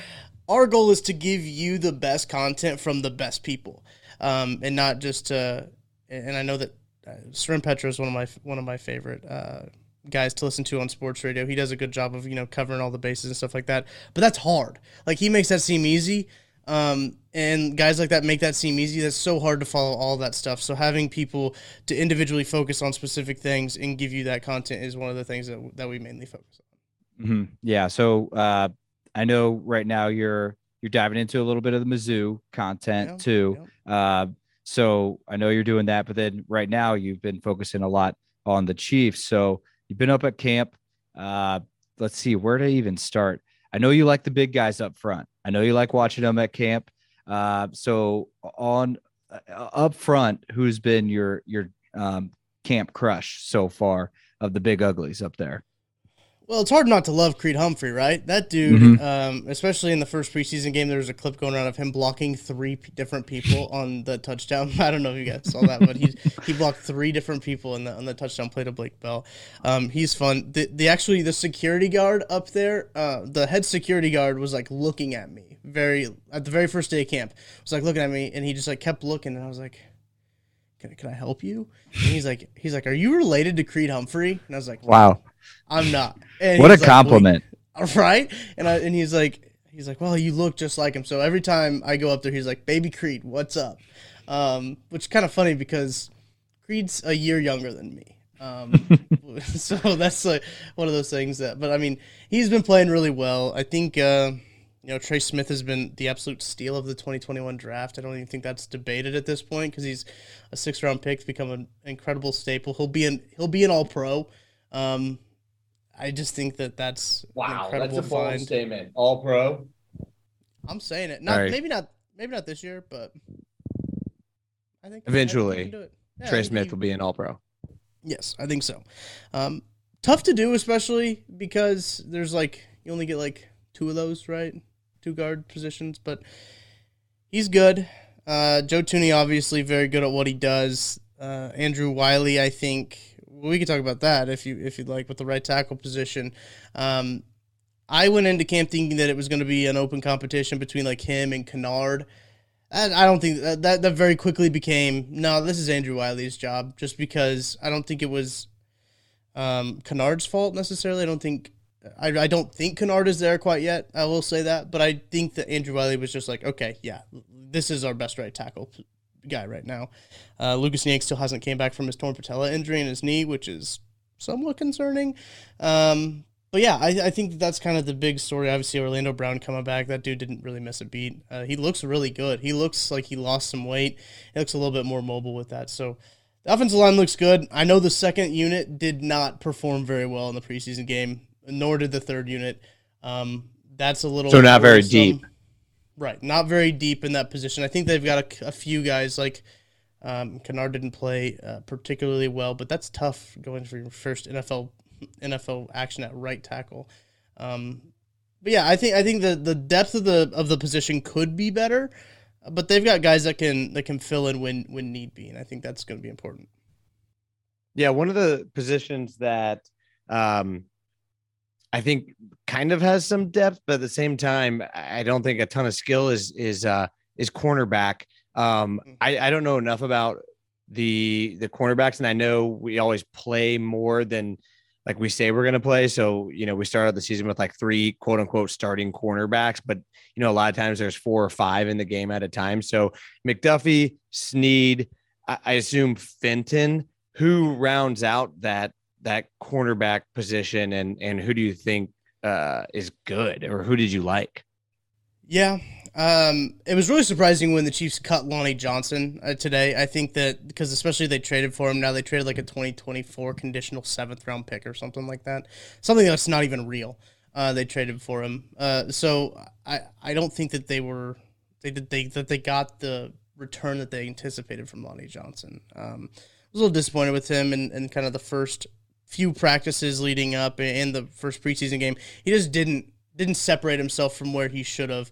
our goal is to give you the best content from the best people, um, and not just to. And I know that uh, Soren Petro is one of my one of my favorite uh, guys to listen to on sports radio. He does a good job of you know covering all the bases and stuff like that. But that's hard. Like he makes that seem easy. Um, and guys like that make that seem easy. That's so hard to follow all that stuff. So having people to individually focus on specific things and give you that content is one of the things that, that we mainly focus on. hmm Yeah. So uh, I know right now you're you're diving into a little bit of the Mizzou content Yeah, too. Uh, so I know you're doing that, but then right now you've been focusing a lot on the Chiefs. So you've been up at camp. Uh, let's see where to even start. I know you like the big guys up front. I know you like watching them at camp. Uh, so on uh, up front, who's been your your um, camp crush so far of the big uglies up there? Well, it's hard not to love Creed Humphrey, right? That dude, um, especially in the first preseason game, there was a clip going around of him blocking three p- different people on the touchdown. I don't know if you guys saw that, but he he blocked three different people in the on the touchdown play to Blake Bell. Um, he's fun. The, the actually the security guard up there, uh, the head security guard was like looking at me very at the very first day of camp. Was like looking at me, and he just like kept looking, and I was like. Can, can I help you? And he's like, he's like, are you related to Creed Humphrey? And I was like, Wow, I'm not. And what a like, "Well, compliment! right? And I, and he's like, he's like, well, you look just like him. So every time I go up there, he's like, baby Creed, what's up? Um, which is kind of funny because Creed's a year younger than me. Um, so that's like one of those things that, but I mean, he's been playing really well. I think, uh, you know, Trey Smith has been the absolute steal of the 2021 draft. I don't even think that's debated at this point because he's a six round pick, become an incredible staple. He'll be an he'll be an All Pro. Um, I just think that that's an Wow, that's a bold find. statement. All pro. I'm saying it. Not Right. maybe not maybe not this year, but I think I think Eventually, can do it. Yeah, Trey Smith he- will be an All Pro. Yes, I think so. Um, tough to do, especially because there's like you only get like two of those, right? Two guard positions, but he's good. Uh, Joe Thuney obviously very good at what he does. Uh, Andrew Wiley, I think we could talk about that if you if you'd like with the right tackle position. Um, I went into camp thinking that it was going to be an open competition between like him and Kinnard. And I don't think that, that that very quickly became no. This is Andrew Wiley's job, just because I don't think it was um, Kinnard's fault necessarily. I don't think I, I don't think Kinnard is there quite yet. I will say that, but I think that Andrew Wiley was just like, okay, yeah, this is our best right tackle guy right now. Uh, Lucas Niang still hasn't came back from his torn patella injury in his knee, which is somewhat concerning. Um, but yeah, I, I think that that's kind of the big story. Obviously, Orlando Brown coming back. That dude didn't really miss a beat. Uh, he looks really good. He looks like he lost some weight. He looks a little bit more mobile with that. So the offensive line looks good. I know the second unit did not perform very well in the preseason game, nor did the third unit. Um, that's a little So not very deep. Right, not very deep in that position. I think they've got a, a few guys like um, Kinnard didn't play uh, particularly well, but that's tough going for your first NFL NFL action at right tackle. Um, but yeah, I think I think the, the depth of the of the position could be better, but they've got guys that can that can fill in when when need be, and I think that's going to be important. Yeah, one of the positions that um, I think kind of has some depth, but at the same time, I don't think a ton of skill is is uh, is cornerback. Um, I, I don't know enough about the the cornerbacks, and I know we always play more than like we say we're going to play. So you know, we started the season with like three quote unquote starting cornerbacks, but you know, a lot of times there's four or five in the game at a time. So McDuffie, Sneed, I, I assume Fenton who rounds out that that cornerback position and and who do you think uh is good or who did you like Yeah. Um, it was really surprising when the Chiefs cut Lonnie Johnson uh, today. I think that because especially they traded for him. Now they traded like a 2024 conditional seventh round pick or something like that. Something that's not even real. Uh, they traded for him. Uh, so I, I don't think that they were they did they that they got the return that they anticipated from Lonnie Johnson. Um, I was a little disappointed with him and, and kind of the first few practices leading up and the first preseason game. He just didn't didn't separate himself from where he should have.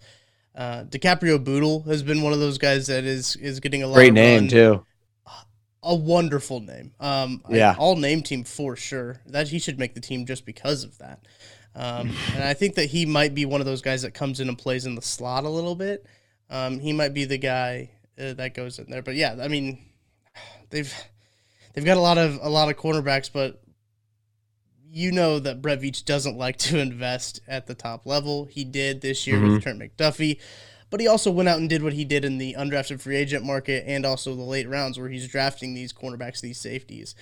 Uh, Dicaprio Bootle has been one of those guys that is is getting a lot great of name run. too A wonderful name. Um, Yeah. all name team for sure. That he should make the team just because of that. Um, and I think that he might be one of those guys that comes in and plays in the slot a little bit. Um, he might be the guy uh, that goes in there. But yeah, I mean, they've they've got a lot of a lot of cornerbacks, but you know that Brett Veach doesn't like to invest at the top level. He did this year with Trent McDuffie, but he also went out and did what he did in the undrafted free agent market and also the late rounds where he's drafting these cornerbacks, these safeties.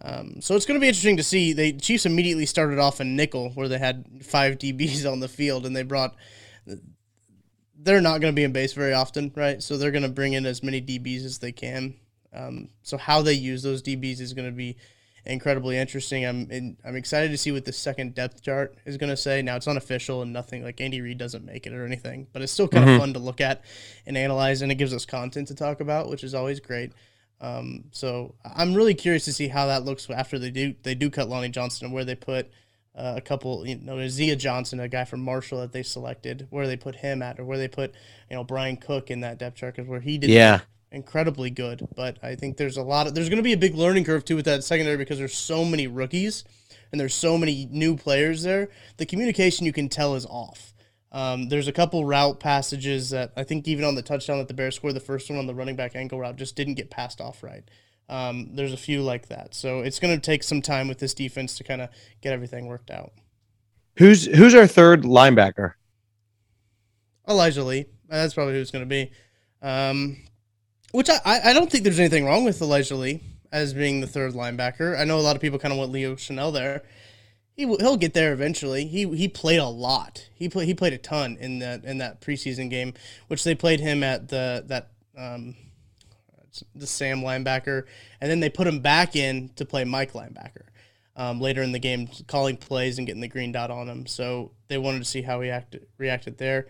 Um, so it's going to be interesting to see. The Chiefs immediately started off in nickel where they had five DBs on the field, and they brought. They're not going to be in base very often, right? So they're going to bring in as many DBs as they can. Um, so how they use those DBs is going to be incredibly interesting. I'm in, I'm excited to see what the second depth chart is going to say. Now it's unofficial and nothing like Andy Reid doesn't make it or anything, but it's still kind of fun to look at and analyze, and it gives us content to talk about, which is always great. Um, so I'm really curious to see how that looks after they do they do cut Lonnie Johnson and where they put uh, a couple, you know, Nazeeh Johnson, a guy from Marshall that they selected, where they put him at, or where they put, you know, Bryan Cook in that depth chart, because where he did Yeah. Incredibly good. But I think there's a lot of there's going to be a big learning curve too with that secondary because there's so many rookies and there's so many new players there. The communication you can tell is off. Um, there's a couple route passages that I think even on the touchdown that the Bears scored, the first one on the running back ankle route just didn't get passed off right. Um, there's a few like that, so it's going to take some time with this defense to kind of get everything worked out. who's who's our third linebacker Elijah Lee. That's probably who it's going to be. Um, which I, I don't think there's anything wrong with Elijah Lee as being the third linebacker. I know a lot of people kind of want Leo Chenal there. He he'll get there eventually. He he played a lot. He played he played a ton in that in that preseason game, which they played him at the that um the Sam linebacker, and then they put him back in to play Mike linebacker. um, later in the game, calling plays and getting the green dot on him. So they wanted to see how he acted, reacted there.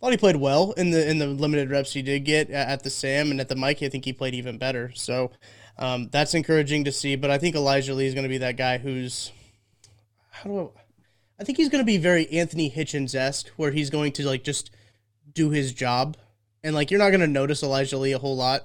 Thought he played well in the in the limited reps he did get at the Sam and at the Mike. I think he played even better. So um, that's encouraging to see. But I think Elijah Lee is going to be that guy who's how do I? I think he's going to be very Anthony Hitchens esque, where he's going to like just do his job, and like you're not going to notice Elijah Lee a whole lot.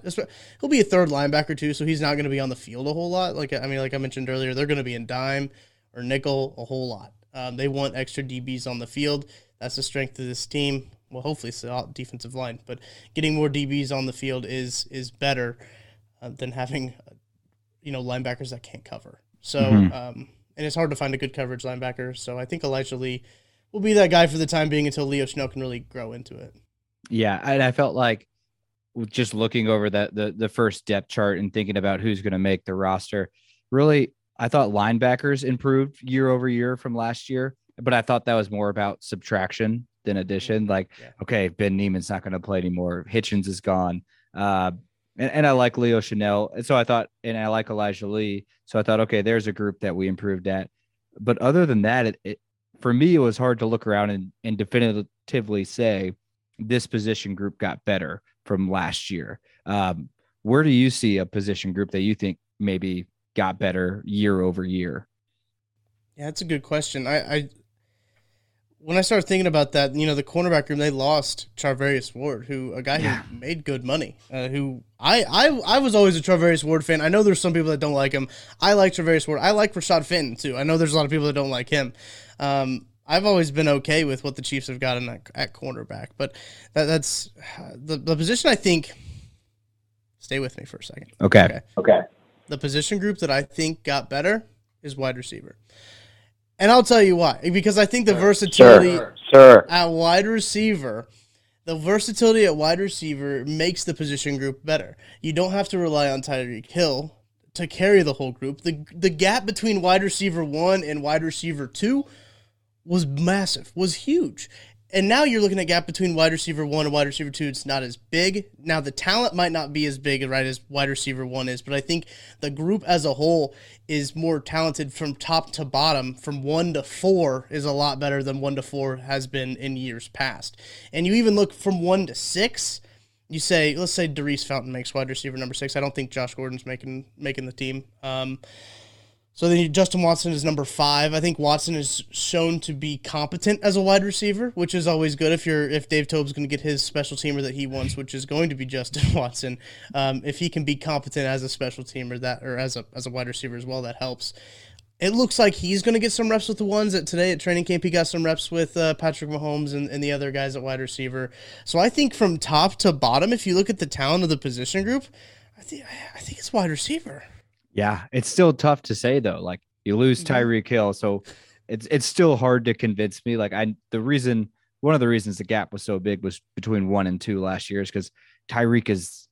He'll be a third linebacker too, so he's not going to be on the field a whole lot. Like I mean, like I mentioned earlier, they're going to be in dime or nickel a whole lot. Um, they want extra DBs on the field. That's the strength of this team. Well, hopefully it's the defensive line, but getting more DBs on the field is is better uh, than having you know linebackers that can't cover. So. Mm-hmm. Um, and it's hard to find a good coverage linebacker. So I think Elijah Lee will be that guy for the time being until Leo Chenal can really grow into it. Yeah, and I felt like just looking over that the the first depth chart and thinking about who's going to make the roster, really, I thought linebackers improved year over year from last year, but I thought that was more about subtraction than addition. Like, yeah. okay, Ben Niemann's not going to play anymore. Hitchens is gone. Uh, and, and I like Leo Chenal. And so I thought, and I like Elijah Lee. So I thought, okay, there's a group that we improved at. But other than that, it, it for me, it was hard to look around and, and definitively say this position group got better from last year. Um, where do you see a position group that you think maybe got better year over year? Yeah, that's a good question. I, I when I started thinking about that, you know, the cornerback room, they lost Charvarius Ward, who a guy yeah. who made good money. Uh, who I, I I was always a Charvarius Ward fan. I know there's some people that don't like him. I like Charvarius Ward. I like Rashad Fenton too. I know there's a lot of people that don't like him. Um, I've always been okay with what the Chiefs have gotten at, at cornerback, but that, that's the the position. I think. Stay with me for a second. Okay. Okay. Okay. The position group that I think got better is wide receiver. And I'll tell you why. Because I think the versatility sure. Sure. at wide receiver, the versatility at wide receiver makes the position group better. You don't have to rely on Tyreek Hill to carry the whole group. The the gap between wide receiver 1 and wide receiver 2 was massive, was huge. And now you're looking at gap between wide receiver one and wide receiver two. It's not as big. Now the talent might not be as big, right, as wide receiver one is, but I think the group as a whole is more talented from top to bottom. From one to four is a lot better than one to four has been in years past. And you even look from one to six. You say, let's say Daurice Fountain makes wide receiver number six. I don't think Josh Gordon's making making the team. Um, so then Justin Watson is number five. I think Watson is shown to be competent as a wide receiver, which is always good if you're if Dave Toub's going to get his special teamer that he wants, which is going to be Justin Watson. Um, if he can be competent as a special teamer that or as a as a wide receiver as well, that helps. It looks like he's going to get some reps with the ones that today at training camp he got some reps with uh, Patrick Mahomes and, and the other guys at wide receiver. So I think from top to bottom, if you look at the talent of the position group, I think I think it's wide receiver. Yeah, it's still tough to say though. Like you lose. Tyreek Hill, so it's it's still hard to convince me. Like I, the reason, one of the reasons the gap was so big was between one and two last year is because Tyreek is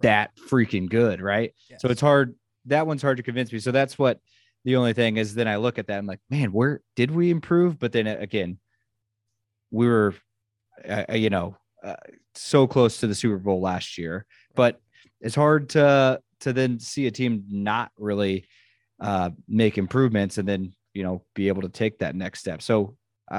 that freaking good, right? Yes. So it's hard. That one's hard to convince me. So that's what the only thing is. Then I look at that, I'm like, man, where did we improve? But then uh, again, we were, uh, uh, you know, uh, so close to the Super Bowl last year, but it's hard to to then see a team not really uh, make improvements and then you know be able to take that next step. So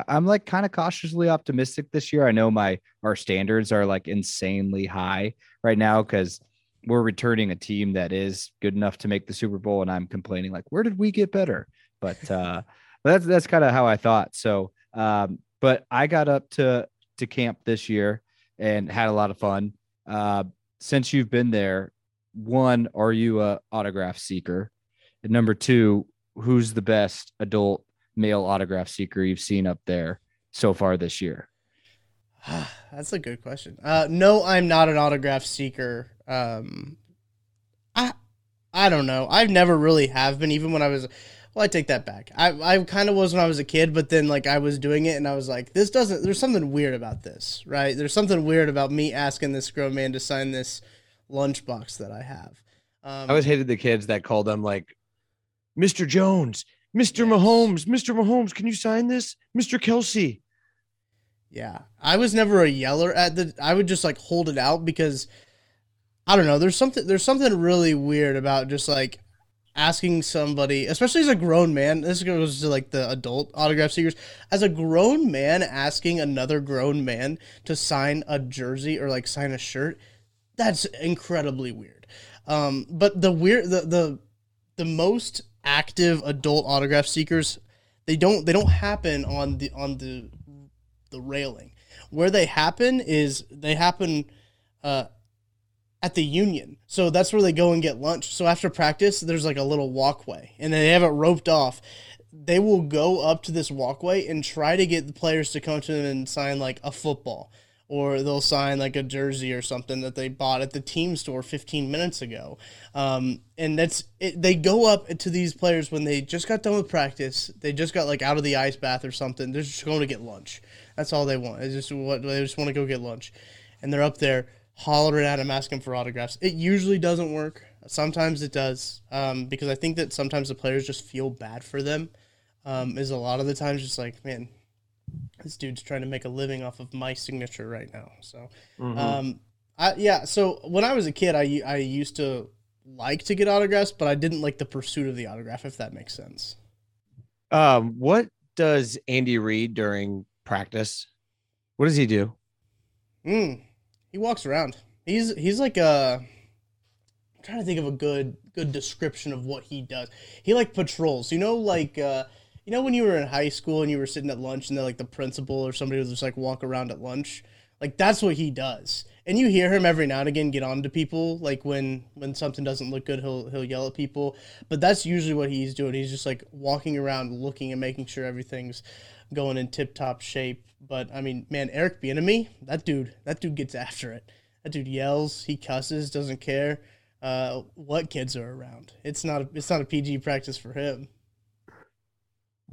I'm like kind of cautiously optimistic this year. I know my our standards are like insanely high right now because we're returning a team that is good enough to make the Super Bowl, and I'm complaining like, where did we get better? But uh, that's that's kind of how I thought. So, um, but I got up to to camp this year and had a lot of fun. Uh, since you've been there, one, are you a autograph seeker? And number two, who's the best adult male autograph seeker you've seen up there so far this year? That's a good question. Uh, no, I'm not an autograph seeker. Um, I I don't know. I've never really have been, even when I was. Well, I take that back. I I kind of was when I was a kid, but then like I was doing it, and I was like, this doesn't. There's something weird about this, right? There's something weird about me asking this grown man to sign this lunchbox that I have. Um, I always hated the kids that called them like, Mr. Jones, Mr. Yes. Mahomes, Mr. Mahomes, can you sign this? Mr. Kelsey. Yeah. I was never a yeller at the I would just like hold it out because I don't know, there's something there's something really weird about just like asking somebody, especially as a grown man, this goes to like the adult autograph seekers, as a grown man asking another grown man to sign a jersey or like sign a shirt, that's incredibly weird. Um, but the weird, the the the most active adult autograph seekers, they don't they don't happen on the on the the railing. Where they happen is they happen uh, at the union. So that's where they go and get lunch. So after practice, there's like a little walkway and they have it roped off. They will go up to this walkway and try to get the players to come to them and sign like a football or they'll sign like a jersey or something that they bought at the team store 15 minutes ago. Um, and that's it, they go up to these players when they just got done with practice. They just got like out of the ice bath or something. They're just going to get lunch. That's all they want. It's just what they just want to go get lunch, and they're up there hollering at him, asking for autographs. It usually doesn't work. Sometimes it does, um, because I think that sometimes the players just feel bad for them. Um, is a lot of the times just like, man, this dude's trying to make a living off of my signature right now. So, mm-hmm. um, I, yeah. So when I was a kid, I I used to like to get autographs, but I didn't like the pursuit of the autograph. If that makes sense. Um, what does Andy Reid during practice? What does he do? Mm, he walks around. He's he's like a. I'm trying to think of a good good description of what he does. He like patrols. You know, like uh, you know when you were in high school and you were sitting at lunch and like the principal or somebody would just like walk around at lunch. Like that's what he does. And you hear him every now and again get on to people. Like when when something doesn't look good, he'll he'll yell at people. But that's usually what he's doing. He's just like walking around, looking and making sure everything's going in tip top shape. But I mean, man, Eric Bieniemy, that dude, that dude gets after it. That dude yells, he cusses, doesn't care uh, what kids are around. It's not a, it's not a PG practice for him.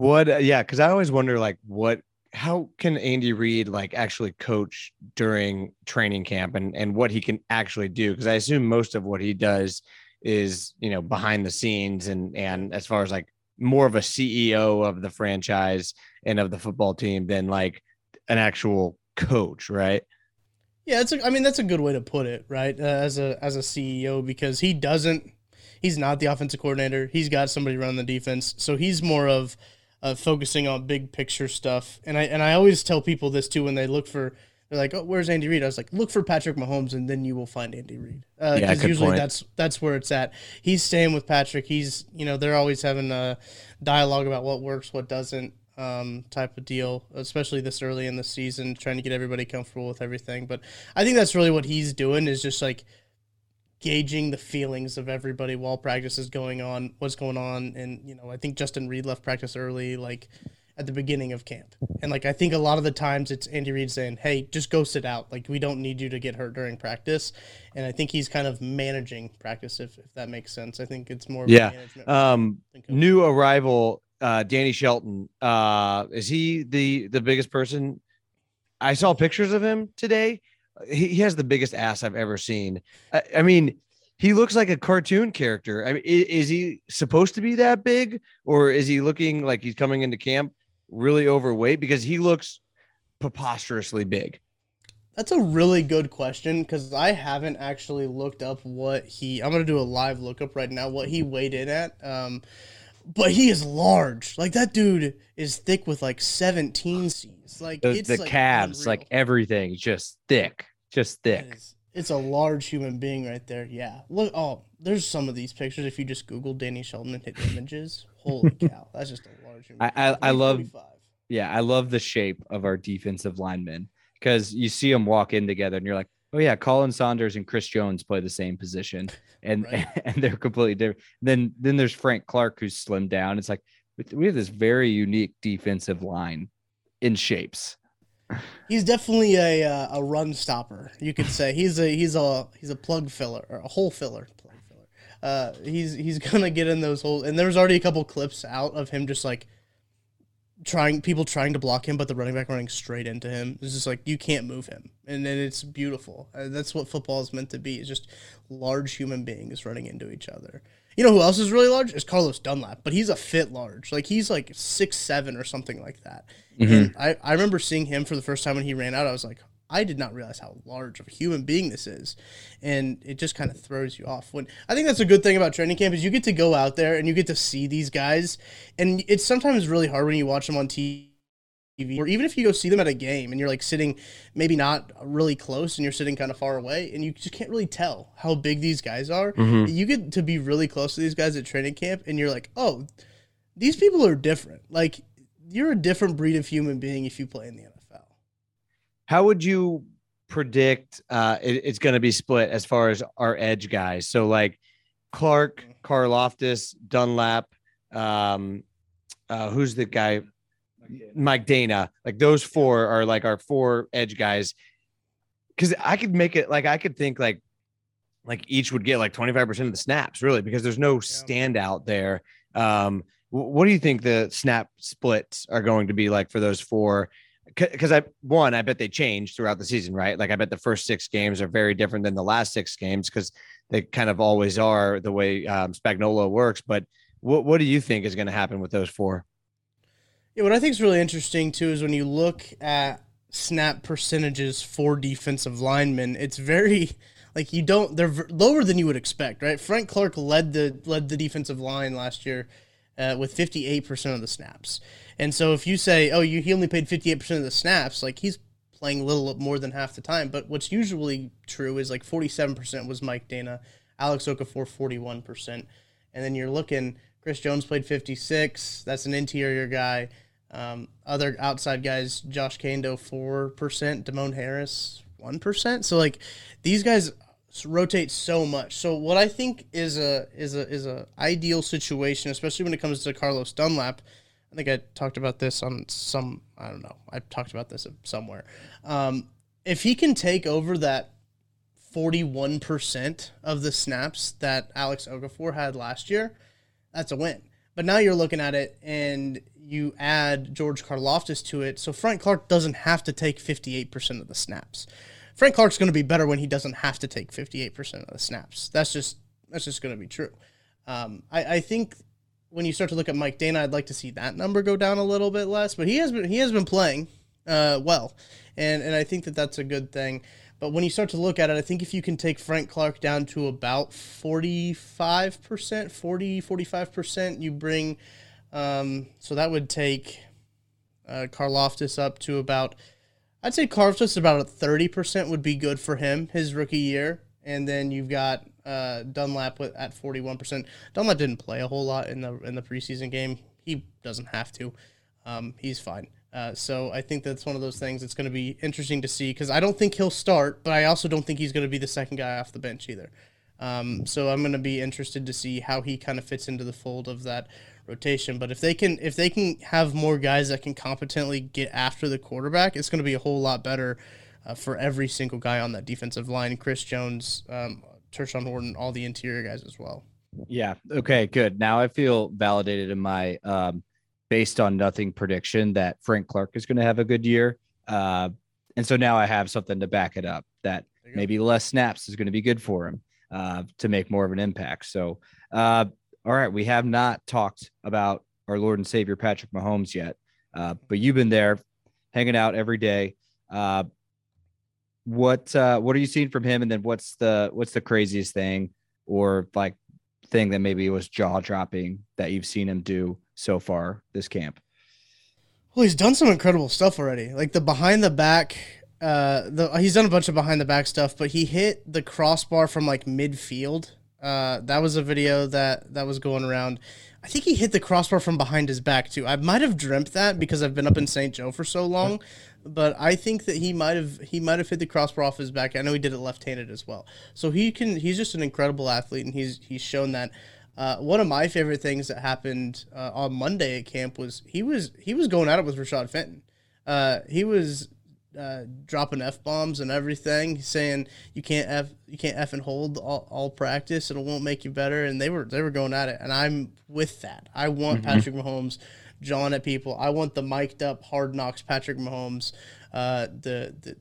What? Uh, yeah, because I always wonder like what how can Andy Reid like actually coach during training camp and and what he can actually do because I assume most of what he does is you know behind the scenes and and as far as like more of a CEO of the franchise and of the football team than like an actual coach, right? Yeah, it's a, I mean that's a good way to put it, right? Uh, as a as a CEO because he doesn't he's not the offensive coordinator. He's got somebody running the defense. So he's more of uh, focusing on big picture stuff. And I and I always tell people this too when they look for they're like, "Oh, where's Andy Reid?" I was like, "Look for Patrick Mahomes, and then you will find Andy Reid." Uh, yeah, usually point. that's that's where it's at. He's staying with Patrick. He's you know they're always having a dialogue about what works, what doesn't, um, type of deal, especially this early in the season, trying to get everybody comfortable with everything. But I think that's really what he's doing is just like gauging the feelings of everybody while practice is going on, what's going on, and you know I think Justin Reid left practice early, like at the beginning of camp. And like I think a lot of the times it's Andy Reid saying, "Hey, just go sit out. Like we don't need you to get hurt during practice." And I think he's kind of managing practice if, if that makes sense. I think it's more yeah. Um new arrival uh Danny Shelton. Uh is he the the biggest person? I saw pictures of him today. He, he has the biggest ass I've ever seen. I, I mean, he looks like a cartoon character. I mean, is, is, he supposed to be that big, or is he looking like he's coming into camp really overweight because he looks preposterously big? That's a really good question because I haven't actually looked up what he. I'm gonna do a live lookup right now. What he weighed in at. Um, but he is large. Like that dude is thick with like 17 C's. Like the, it's the like calves, unreal. like everything, just thick, just thick. It is, it's a large human being right there. Yeah. Look. Oh, there's some of these pictures. If you just Google Danny Shelton and hit images, holy cow, that's just a large. Human I I, I love. Yeah, I love the shape of our defensive linemen because you see them walk in together, and you're like, oh yeah, Khalen Saunders and Chris Jones play the same position, and right. and they're completely different. Then then there's Frank Clark who's slimmed down. It's like we have this very unique defensive line in shapes. He's definitely a uh, a run stopper. You could say he's a he's a he's a plug filler or a hole filler. Plug filler. Uh, he's he's gonna get in those holes. And there's already a couple clips out of him just like trying people trying to block him, but the running back running straight into him. It's just like you can't move him, and, and it's beautiful. Uh, that's what football is meant to be. It's just large human beings running into each other. You know who else is really large? Is Carlos Dunlap, but he's a fit large. Like he's like six seven or something like that. Mm-hmm. I, I remember seeing him for the first time when he ran out. I was like, I did not realize how large of a human being this is, and it just kind of throws you off. When I think that's a good thing about training camp is you get to go out there and you get to see these guys, and it's sometimes really hard when you watch them on TV or even if you go see them at a game and you're like sitting maybe not really close and you're sitting kind of far away and you just can't really tell how big these guys are. Mm-hmm. You get to be really close to these guys at training camp and you're like, oh, these people are different. Like you're a different breed of human being if you play in the NFL. How would you predict uh, it, it's going to be split as far as our edge guys? So like Clark, Karlaftis, Dunlap, um, uh, who's the guy? Mike Danna. Like those four are like our four edge guys. Because I could make it like I could think like like each would get like 25% of the snaps really because there's no standout there. Um, what do you think the snap splits are going to be like for those four? Because I one, I bet they change throughout the season, right? Like I bet the first six games are very different than the last six games because they kind of always are the way um, Spagnuolo works. But what what do you think is going to happen with those four? Yeah, what I think is really interesting too is when you look at snap percentages for defensive linemen, it's very like you don't they're lower than you would expect, right? Frank Clark led the led the defensive line last year uh, with 58% of the snaps. And so if you say, "Oh, you he only played 58% of the snaps," like he's playing a little more than half the time, but what's usually true is like 47% was Mike Danna, Alex Okafor 41%. And then you're looking Chris Jones played 56. That's an interior guy. Um, other outside guys, Josh Kaindoh, 4%, Demone Harris, 1%. So, like, these guys rotate so much. So, what I think is a is a is a ideal situation, especially when it comes to Carlos Dunlap. I think I talked about this on some. I don't know. I talked about this somewhere. Um, if he can take over that 41% of the snaps that Alex Okafor had last year, that's a win. But now you're looking at it and you add George Karlaftis to it. So Frank Clark doesn't have to take 58% of the snaps. Frank Clark's going to be better when he doesn't have to take 58% of the snaps. That's just that's just going to be true. Um, I, I think when you start to look at Mike Danna, I'd like to see that number go down a little bit less. But he has been he has been playing uh, well, and and I think that that's a good thing. But when you start to look at it, I think if you can take Frank Clark down to about 45%, 40, 45%, you bring, um, so that would take uh, Karlaftis up to about, I'd say Karlaftis about 30% would be good for him his rookie year. And then you've got uh, Dunlap with, at 41%. Dunlap didn't play a whole lot in the in the preseason game. He doesn't have to. Um, he's fine. Uh, so I think that's one of those things that's going to be interesting to see because I don't think he'll start, but I also don't think he's going to be the second guy off the bench either. Um, so I'm going to be interested to see how he kind of fits into the fold of that rotation. But if they can if they can have more guys that can competently get after the quarterback, it's going to be a whole lot better uh, for every single guy on that defensive line. Chris Jones, um, Tershawn Wharton, all the interior guys as well. Yeah. Okay. Good. Now I feel validated in my um, based on nothing prediction that Frank Clark is going to have a good year. Uh, and so now I have something to back it up that There you go. maybe less snaps is going to be good for him uh, to make more of an impact. So, uh, all right, we have not talked about our Lord and Savior Patrick Mahomes yet, uh, but you've been there, hanging out every day. Uh, what uh, what are you seeing from him, and then what's the what's the craziest thing or like thing that maybe was jaw dropping that you've seen him do so far this camp? Well, he's done some incredible stuff already. Like the behind the back, uh, the he's done a bunch of behind the back stuff, but he hit the crossbar from like midfield. Uh, that was a video that that was going around. I think he hit the crossbar from behind his back too. I might have dreamt that because I've been up in St. Joe for so long, but I think that he might have he might have hit the crossbar off his back. I know he did it left-handed as well. So he can he's just an incredible athlete, and he's he's shown that. Uh, one of my favorite things that happened uh, on Monday at camp was he was he was going at it with Rashad Fenton. Uh, he was uh, dropping f bombs and everything, saying you can't f you can't f and hold all, all practice and it won't make you better. And they were they were going at it, and I'm with that. I want Patrick Mahomes jawing at people. I want the mic'd up hard knocks Patrick Mahomes. Uh, the the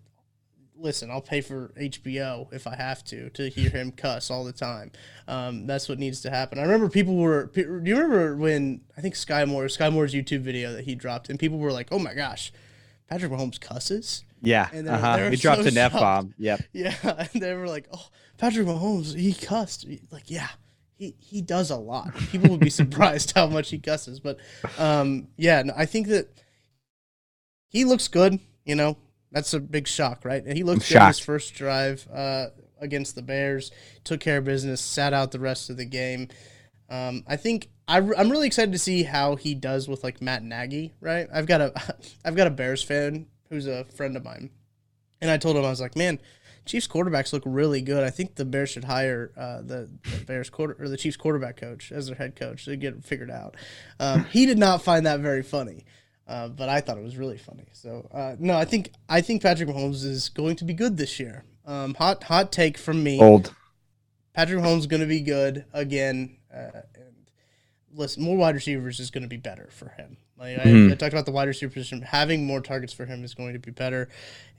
listen, I'll pay for HBO if I have to to hear him cuss all the time. Um, that's what needs to happen. I remember people were. Do you remember when I think Skyy Moore, Skyy Moore's YouTube video that he dropped, and people were like, "Oh my gosh, Patrick Mahomes cusses." Yeah. And they Uh-huh. they dropped so an F bomb. Yep. Yeah, and they were like, "Oh, Patrick Mahomes, he cussed." Like, yeah, he he does a lot. People would be surprised how much he cusses, but um, yeah, no, I think that he looks good. You know, that's a big shock, right? And he looked good in his first drive uh, against the Bears. Took care of business, sat out the rest of the game. Um, I think I, am really excited to see how he does with like Matt Nagy, right? I've got a I've got a Bears fan who's a friend of mine, and I told him I was like, man, Chiefs quarterbacks look really good. I think the Bears should hire uh, the, the Bears quarter or the Chiefs quarterback coach as their head coach to get it figured out. Um, he did not find that very funny. Uh, but I thought it was really funny. So uh, no, I think I think Patrick Mahomes is going to be good this year. Um, hot hot take from me. Old. Patrick Mahomes going to be good again. Uh, and listen, more wide receivers is going to be better for him. Like I, Mhm. I talked about the wide receiver position, having more targets for him is going to be better.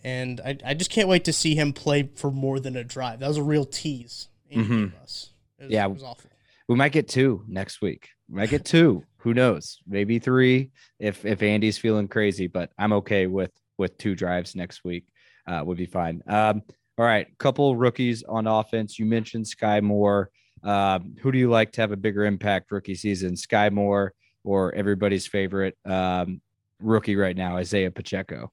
And I, I just can't wait to see him play for more than a drive. That was a real tease Mhm. us. It was, Yeah. it was awful. We might get two next week. We might get two. Who knows? Maybe three if if Andy's feeling crazy. But I'm okay with with two drives next week. Uh, would be fine. Um, all right, couple rookies on offense. You mentioned Skyy Moore. Um, who do you like to have a bigger impact rookie season? Skyy Moore or everybody's favorite um, rookie right now, Isaiah Pacheco?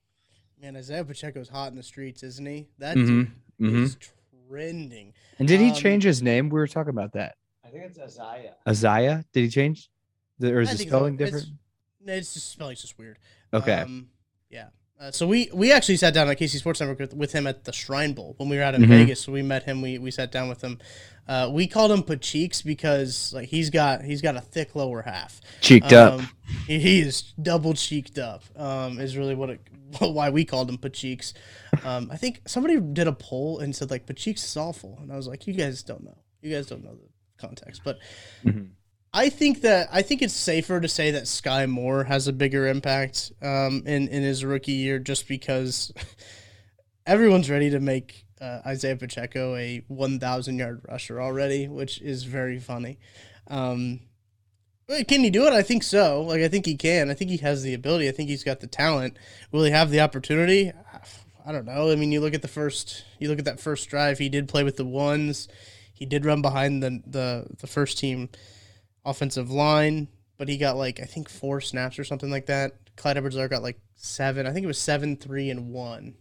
Man, Isaiah Pacheco's hot in the streets, isn't he? That Mhm. dude Mhm. is trending. And did he Um, change his name? We were talking about that. I think it's Isaiah. Isaiah? Did he change? The, or is I the think so. spelling It's- different? It's just spelling's just weird. Okay. Um, yeah. Uh, so we we actually sat down at KC Sports Network with, with him at the Shrine Bowl when we were out in Mhm. Vegas. So we met him. We, we sat down with him. Uh, we called him Pacheeks because like he's got he's got a thick lower half. Cheeked up. Um, he, he is double cheeked up. Um, is really what it, why we called him Pacheeks. Um, I think somebody did a poll and said like Pacheeks is awful, and I was like, you guys don't know. You guys don't know the context, but Mhm. I think that I think it's safer to say that Skyy Moore has a bigger impact um, in in his rookie year, just because everyone's ready to make uh, Isaiah Pacheco a 1,000 yard rusher already, which is very funny. Um, can he do it? I think so. Like I think he can. I think he has the ability. I think he's got the talent. Will he have the opportunity? I don't know. I mean, you look at the first. You look at that first drive. He did play with the ones. He did run behind the the, the first team offensive line, but he got like I think four snaps or something like that. Clyde edwards got like seven. I think it was seven, three, and one.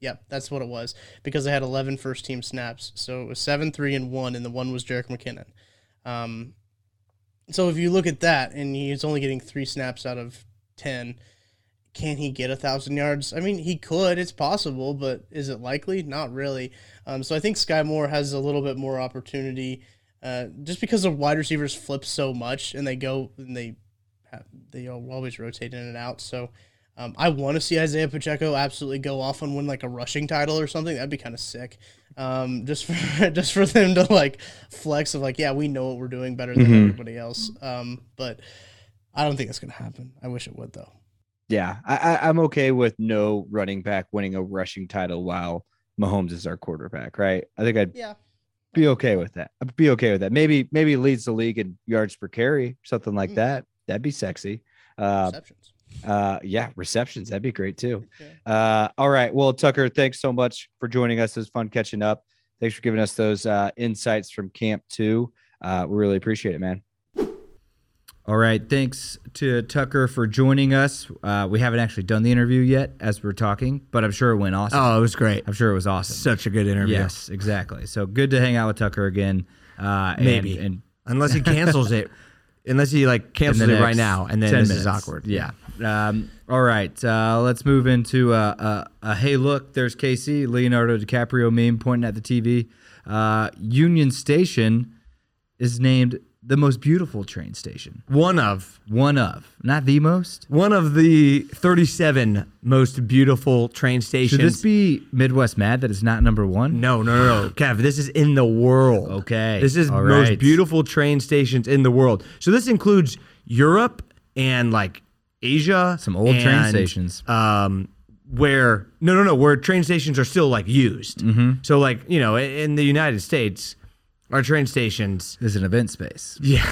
Yep, that's what it was because they had 11 first team snaps. So it was seven, three, and one, and the one was Jerick McKinnon. Um, so if you look at that, and he's only getting three snaps out of 10, can he get a thousand yards? I mean, he could. It's possible, but is it likely? Not really. Um, so I think Skyy Moore has a little bit more opportunity, uh, just because the wide receivers flip so much and they go and they have, they always rotate in and out. So um, I want to see Isaiah Pacheco absolutely go off and win like a rushing title or something. That'd be kind of sick. Um, just for just for them to like flex of like, yeah, we know what we're doing better than Mhm. everybody else. Um, but I don't think it's gonna happen. I wish it would though. Yeah, I, I, I'm okay with no running back winning a rushing title while Mahomes is our quarterback, right? I think I'd Yeah. Be okay with that. I'd be okay with that. Maybe maybe leads the league in yards per carry, something like Mm. that. That'd be sexy. Uh, Receptions. uh, yeah, receptions. That'd be great too. Yeah. Uh, all right. Well, Tucker, thanks so much for joining us. It was fun catching up. Thanks for giving us those uh, insights from Camp Two. Uh, we really appreciate it, man. All right. Thanks to Tucker for joining us. Uh, we haven't actually done the interview yet as we're talking, but I'm sure it went awesome. Oh, it was great. I'm sure it was awesome. Such a good interview. Yes, exactly. So good to hang out with Tucker again. Uh, Maybe. and Unless he cancels it. Unless he like cancels it right now, and then 10 this is awkward. Yeah. Um, all right. Uh, let's move into uh, hey, look, there's Casey Leonardo DiCaprio meme pointing at the TV. Uh, Union Station is named the most beautiful train station. One of One of, not the most. one of the 37 most beautiful train stations. Should this be Midwest Mad that is not number one? No, no, no, no, Kev. This is in the world. Okay, This is all most right. beautiful train stations in the world. So this includes Europe and like Asia. Some old train stations. Um, where no, no, no, where train stations are still like used. Mm-hmm. So like you know, in the United States, our train stations. Is an event space. Yeah,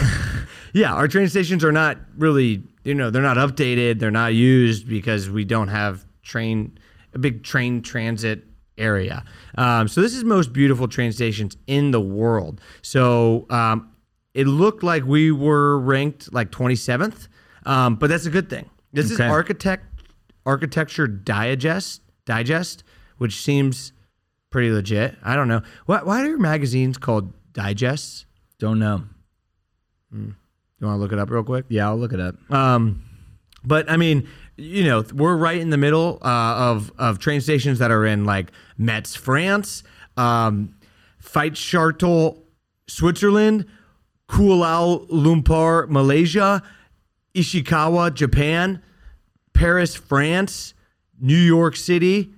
yeah. Our train stations are not really, you know, they're not updated. They're not used because we don't have train a big train transit area. Um, so this is most beautiful train stations in the world. So um, it looked like we were ranked like 27th, um, but that's a good thing. This Okay. is architect architecture digest digest, which seems pretty legit. I don't know why. Why are your magazines called digests? Don't know. You want to look it up real quick? Yeah, I'll look it up. Um, but I mean, you know, we're right in the middle uh, of of train stations that are in like Metz, France, um, Feitschartel, Switzerland, Kuala Lumpur, Malaysia, Ishikawa, Japan, Paris, France, New York City,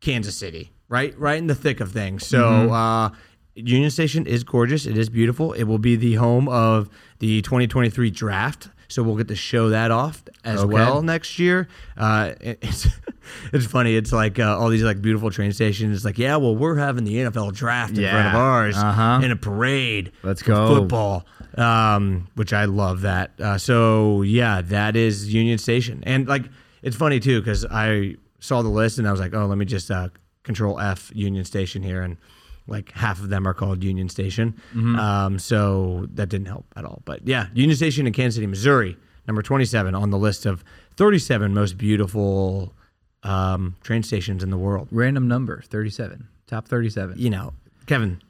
Kansas City, right, right in the thick of things. So, uh, Union Station is gorgeous. It is beautiful. It will be the home of the 2023 draft. So we'll get to show that off as Okay. well next year. Uh, it's it's funny. It's like uh, all these like beautiful train stations. It's like, yeah, well, we're having the NFL draft in front of ours Uh-huh. in a parade. Let's go. football. Um, which I love that. Uh, so yeah, that is Union Station, and like it's funny too because I saw the list and I was like, oh, let me just uh, Control F Union Station here, and like half of them are called Union Station. Mm-hmm. Um, so that didn't help at all. But yeah, Union Station in Kansas City, Missouri, number twenty-seven on the list of thirty-seven most beautiful um, train stations in the world. Random number, 37. Top 37. You know, Kevin,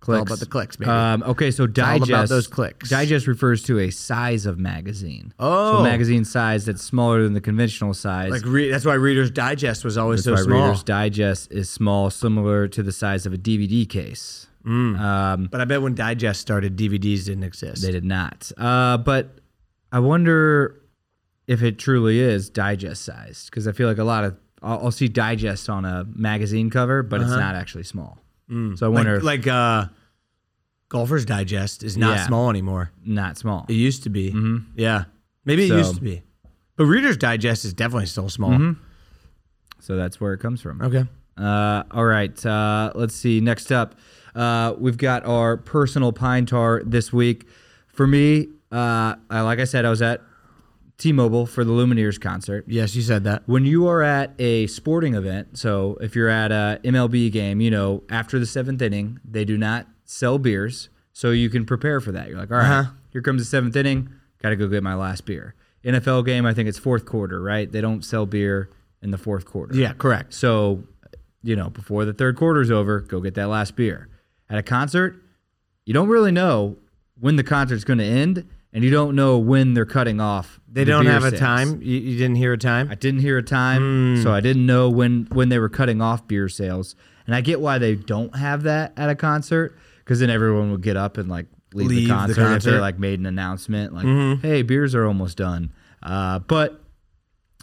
it's all about the clicks, baby. Um, okay, so all digest. about those clicks. Digest refers to a size of magazine. Oh. so magazine size that's smaller than the conventional size. like re- that's why Reader's Digest was always that's so why small. Reader's Digest is small, similar to the size of a DVD case. Mm. Um, But I bet when Digest started, DVDs didn't exist. they did not. Uh, but I wonder if it truly is digest sized because I feel like a lot of I'll, I'll see digest on a magazine cover, but it's not actually small. So I. Mm. like, wonder if like uh, Golfer's Digest is not Yeah. small anymore. not small. It used to be. Mm-hmm. Yeah, maybe it So- used to be. But Reader's Digest is definitely still small. So that's where it comes from. Okay. Uh, all right. Uh, let's see. Next up, uh, we've got our personal pine tar this week. For me, uh, I, like I said, I was at T-Mobile for the Lumineers concert. Yes, you said that. When you are at a sporting event, so if you're at a MLB game, you know, after the seventh inning, they do not sell beers, so you can prepare for that. You're like, all right, Uh-huh. here comes the seventh inning, got to go get my last beer. NFL game, I think it's fourth quarter, right? They don't sell beer in the fourth quarter. Yeah, correct. So, you know, before the third quarter's over, go get that last beer. At a concert, you don't really know when the concert's going to end, and you don't know when they're cutting off. They the don't have a sales. time. You, you didn't hear a time. I didn't hear a time, so I didn't know when when they were cutting off beer sales. And I get why they don't have that at a concert, because then everyone would get up and like leave, Leave the, the concert if they like made an announcement, like, "Hey, beers are almost done." Uh, but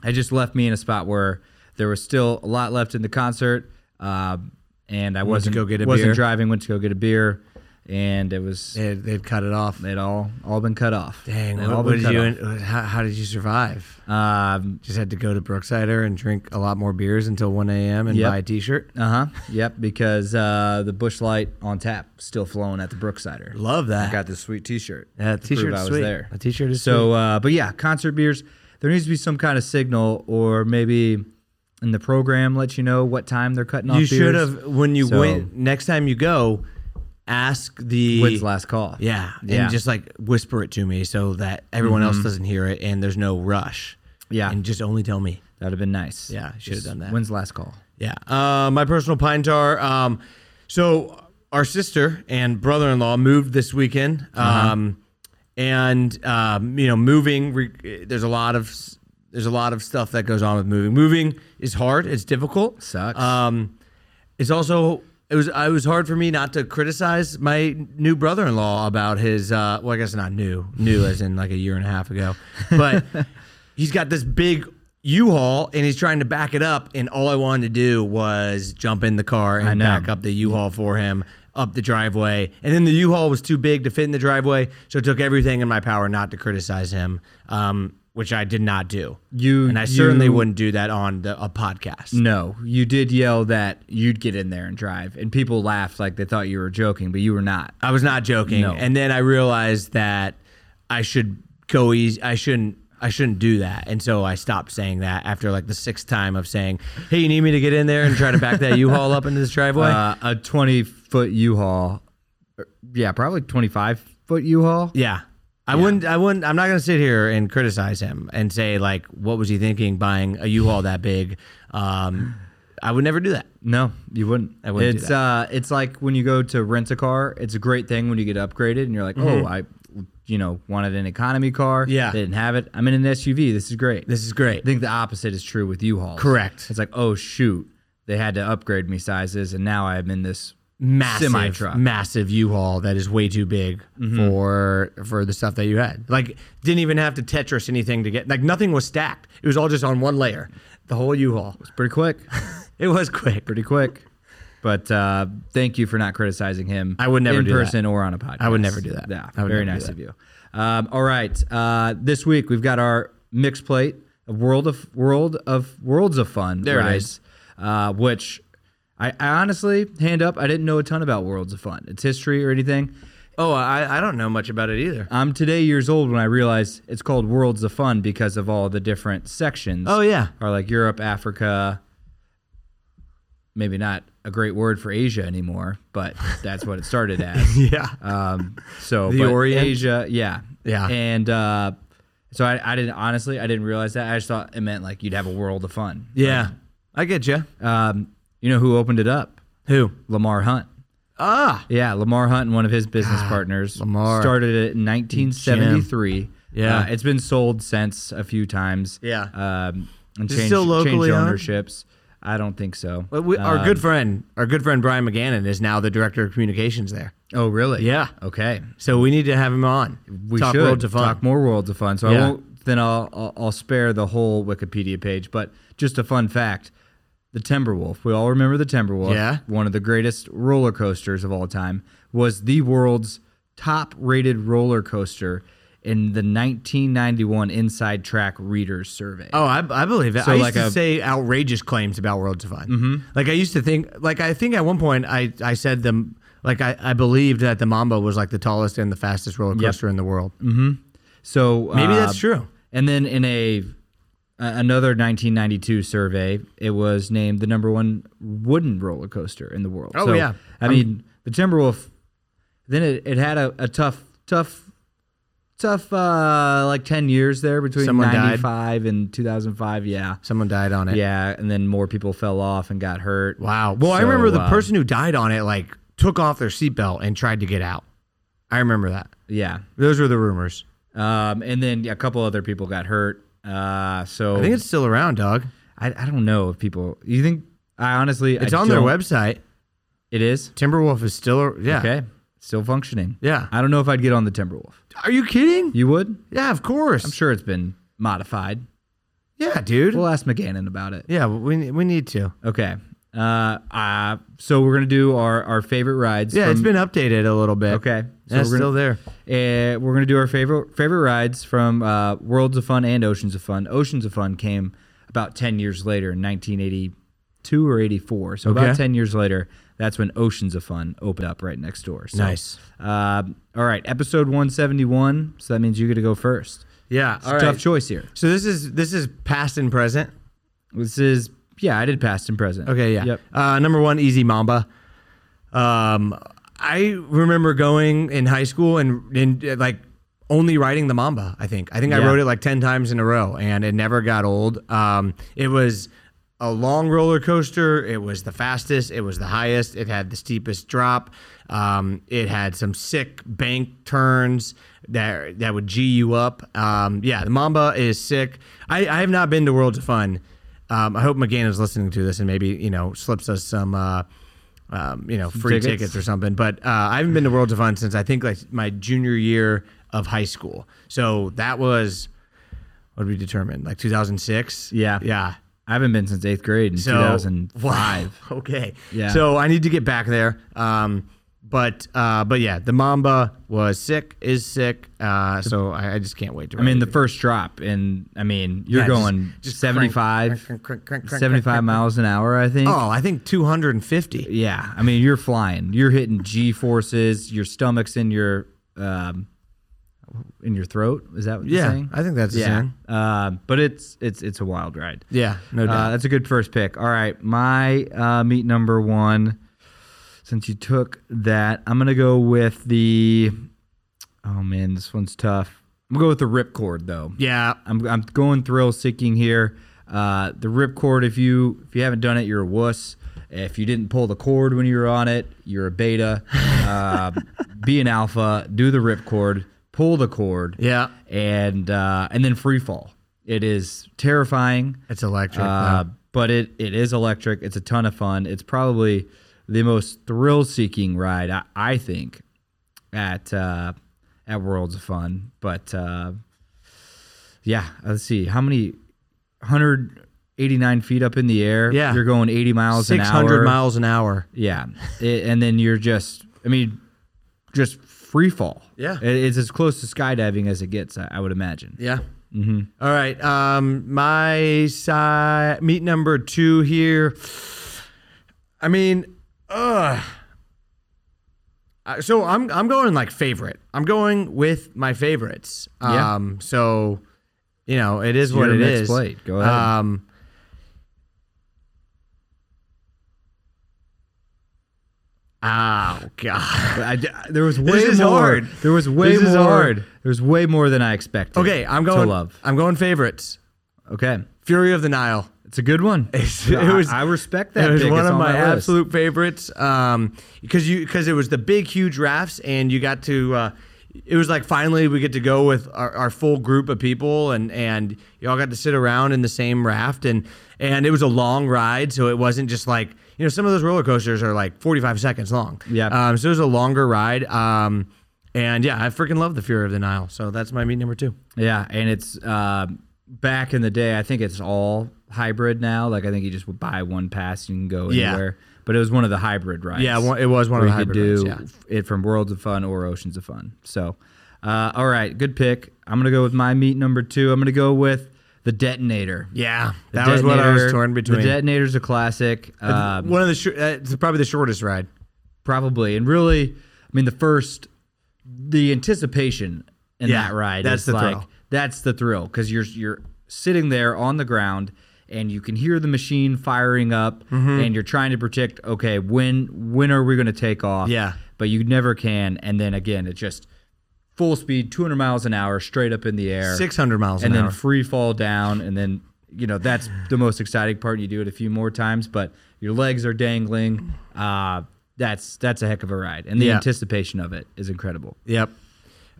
it just left me in a spot where there was still a lot left in the concert, um, and I to wasn't go get a wasn't beer? driving. Went to go get a beer, and it was They, they'd cut it off. it all all been cut off. Dang. What, all what been did cut you? off. How, how did you survive? Um, Just had to go to Brooksider and drink a lot more beers until 1 a.m. and Yep. buy a T-shirt. Uh huh. Yep. Because uh, the Busch Light on tap still flowing at the Brooksider. Love that. I got this sweet T-shirt. Yeah, to prove T-shirt's I was sweet. there. A T-shirt is So, uh, but yeah, concert beers. There needs to be some kind of signal, or maybe in the program let you know what time they're cutting off. You should have when you So- went next time you go, ask the When's the last call? yeah, Yeah. and just like whisper it to me so that everyone else doesn't hear it and there's no rush. Yeah. and just only tell me. That'd have been nice. Yeah, I should have Just, done that. When's the last call? Yeah. Uh, my personal pine tar. Um, so our sister and brother-in-law moved this weekend. Uh-huh. Um, and um, you know, moving. Re- there's a lot of there's a lot of stuff that goes on with moving. Moving is hard. It's difficult. Sucks. Um, it's also it was it was hard for me not to criticize my new brother-in-law about his. Uh, well, I guess not new, new as in like a year and a half ago, but he's got this big U-Haul and he's trying to back it up, and all I wanted to do was jump in the car and back up the U-Haul for him up the driveway, and then the U-Haul was too big to fit in the driveway, so it took everything in my power not to criticize him. Um, which I did not do. You- and I certainly you- wouldn't do that on the, a podcast. No, you did yell that you'd get in there and drive, and people laughed like they thought you were joking, but you were not. I was not joking. No. And then I realized that I should go easy. I shouldn't. I shouldn't do that. And so I stopped saying that after like the sixth time of saying, "Hey, you need me to get in there and try to back that U-Haul up into this driveway?" Uh, a 20 foot U-Haul. er, Yeah, probably 25 foot U-Haul. yeah. I wouldn't. I wouldn't. I'm not going to sit here and criticize him and say like, "What was he thinking buying a U-Haul that big?" Um, I would never do that. No, you wouldn't. I wouldn't do It's uh, it's like when you go to rent a car. It's a great thing when you get upgraded and you're like, oh, I, you know, wanted an economy car. Mm-hmm. Yeah. they didn't have it. I'm in an SUV. This is great. This is great. I think the opposite is true with U-Hauls. Correct. It's like, oh shoot, they had to upgrade me sizes, and now I'm in this massive Semi truck. massive U-Haul that is way too big for for the stuff that you had. Like didn't even have to Tetris anything to get like nothing was stacked. It was all just on one layer. The whole U-Haul. Was pretty quick, It was quick. pretty quick. But uh, thank you for not criticizing him. I would never in do that. person or on a podcast. I would never do that. Yeah, very nice of you. Um, all right, uh, this week we've got our mix plate of world of world of worlds of fun. There it rides, Uh, which I, I honestly hand up. I didn't know a ton about worlds of fun, its history or anything. Oh, I, I don't know much about it either. I'm today years old when I realized it's called Worlds of Fun because of all the different sections. Oh yeah. Are like Europe, Africa. Maybe not a great word for Asia anymore, but that's what it started as. Yeah. Um, so The but Orient? Asia, yeah, Yeah. and uh, so I, I didn't honestly, I didn't realize that. I just thought it meant like you'd have a world of fun. Yeah. I get you. Um, you know who opened it up? Who? Lamar Hunt. Ah. Yeah, Lamar Hunt and one of his business partners Lamar. started it in 1973. Yeah. Uh, it's been sold since a few times. Yeah. Um, and changed, still locally changed owned? ownerships. I don't think so. But we, our Um, good friend, our good friend Brian McGannon is now the director of communications there. Oh, really? Yeah. Okay. So we need to have him on. We Talk should worlds of fun. talk more worlds of fun. So I won't. Then I'll, I'll I'll spare the whole Wikipedia page. But just a fun fact: the Timberwolf. We all remember the Timberwolf. Yeah. One of the greatest roller coasters of all time was the world's top-rated roller coaster in the 1991 Inside Track Readers Survey. Oh, I, I believe it. So I used like to a- say outrageous claims about Worlds of Fun. Mm-hmm. Like I used to think, like I think at one point I I said them, like I, I believed that the Mamba was like the tallest and the fastest roller coaster in the world. Hmm. So Maybe uh, that's true. And then in a another 1992 survey, it was named the number one wooden roller coaster in the world. Oh, So, yeah. I mean the Timberwolf. Then it, it had a, a tough tough tough uh like 10 years there between died. 95 and 2005 yeah Someone died on it. yeah and then more people fell off and got hurt Wow. Well, I remember the uh, person who died on it like took off their seatbelt and tried to get out. I remember that. yeah Those were the rumors. um and then a couple other people got hurt uh so I think it's still around, dog. I, I don't know if people you think I honestly It's I on their don't- website. it is Timberwolf is still yeah. Okay. Still functioning. Yeah. I don't know if I'd get on the Timberwolf. Are you kidding? You would? Yeah, of course. I'm sure it's been modified. Yeah, dude. We'll ask McGannon about it. yeah, we we need to. Okay. Uh, uh so we're gonna do our, our favorite rides. Yeah, from- it's been updated a little bit. okay. So we're still there. uh, we're gonna do our favorite favorite rides from uh, Worlds of Fun and Oceans of Fun. Oceans of Fun came about ten years later in 1982 or 84. So about ten years later, that's when Oceans of Fun opened up right next door. So, Nice. Uh, all right, episode 171. So that means you get to go first. Yeah. It's a all tough right. choice here. So this is this is past and present. This is yeah, I did past and present. Okay, yeah. Yep. Uh, number one, Easy Mamba. Um, I remember going in high school and, and uh, like only riding the Mamba. I think I think I Yeah. rode it like ten times in a row, and it never got old. Um, it was a long roller coaster. It was the fastest. It was the highest. It had the steepest drop. Um, it had some sick bank turns that that would g you up. Um, yeah, the Mamba is sick. I, I have not been to Worlds of Fun. Um, I hope McGann is listening to this and maybe you know slips us some. Uh, um, you know, free tickets? tickets. or something. But uh, I haven't been to Worlds of Fun since I think like my junior year of high school. So that was what we determine? Like 2006. Yeah. yeah. I haven't been since eighth grade in So 2005. wow. Okay. Yeah. So I need to get back there. Um, but uh, but yeah, the Mamba was sick. Is sick. Uh, so I, I just can't wait to. I mean, the first drop, and I mean, you're Yeah, just- going just 75, crank, crank, crank, crank, crank, 75 crank, miles an hour, I think. Oh, I think 250. Yeah, I mean, you're flying. You're hitting G forces. Your stomach's in your, um, in your throat. Is that what Yeah, you're saying? I think that's the yeah. same. Um, but it's it's it's a wild ride. Yeah, no doubt. Uh, that's a good first pick. All right, my uh, meat number one. Since you took that, I'm gonna go with the. Oh man, this one's tough. I'm gonna go with the ripcord though. yeah, I'm I'm going thrill seeking here. Uh, the ripcord, if you if you haven't done it, you're a wuss. If you didn't pull the cord when you were on it, you're a beta. Uh, be an alpha. Do the ripcord. Pull the cord. yeah. And uh, and then free fall. It is terrifying. It's electric. Uh, but it, it is electric. It's a ton of fun. It's probably the most thrill seeking ride I, I think at uh, at Worlds of Fun. But uh, yeah, let's see how many 189 feet up in the air. Yeah. you're going 80 miles an hour. 600 miles an hour. Yeah, It- and then you're just I mean just free fall. Yeah. It- it's as close to skydiving as it gets. I, I would imagine. Yeah. All right. Um, my side meet number two here. I mean, uh so I'm I'm going like favorite. I'm going with my favorites. Yeah. Um, so you know it is what your it is. plate. Go ahead. Um, oh God. I, there was way is more. hard. There was way This more. is hard. There was way more than I expected. Okay, I'm to going. love. I'm going favorites. Okay, Fury of the Nile. It's a good one. I- it was- I, respect that. It was pick. one It's of on my, list. absolute favorites um, because you because it was the big huge rafts and you got to. Uh, it was like finally we get to go with our, our full group of people and and you all got to sit around in the same raft and and it was a long ride so it wasn't just like you know some of those roller coasters are like 45 seconds long Yeah. um, so it was a longer ride um, and yeah I freaking love the Fury of the Nile so that's my meat number two Yeah, and it's uh, back in the day. I think it's all hybrid now. Like I think you just would buy one pass and you can go Yeah. anywhere. But it was one of the hybrid rides. yeah it was one of the you could hybrid do rides, it from Worlds of Fun or Oceans of Fun. So, uh, all right, good pick. I'm gonna go with my meat number two. I'm gonna go with the detonator. yeah The that was what I was torn between The detonator's a classic. Um, one of the sh- uh, it's probably the shortest ride probably and really i mean the first the anticipation in Yeah, that ride that's is the like thrill. that's the thrill because you're you're sitting there on the ground and you can hear the machine firing up Mm-hmm. and you're trying to predict okay when when are we going to take off Yeah. but you never can and then again it just full speed 200 miles an hour straight up in the air 600 miles and an then hour. free fall down and then you know that's the most exciting part you do it a few more times but your legs are dangling uh that's that's a heck of a ride and the Yeah. anticipation of it is incredible Yep.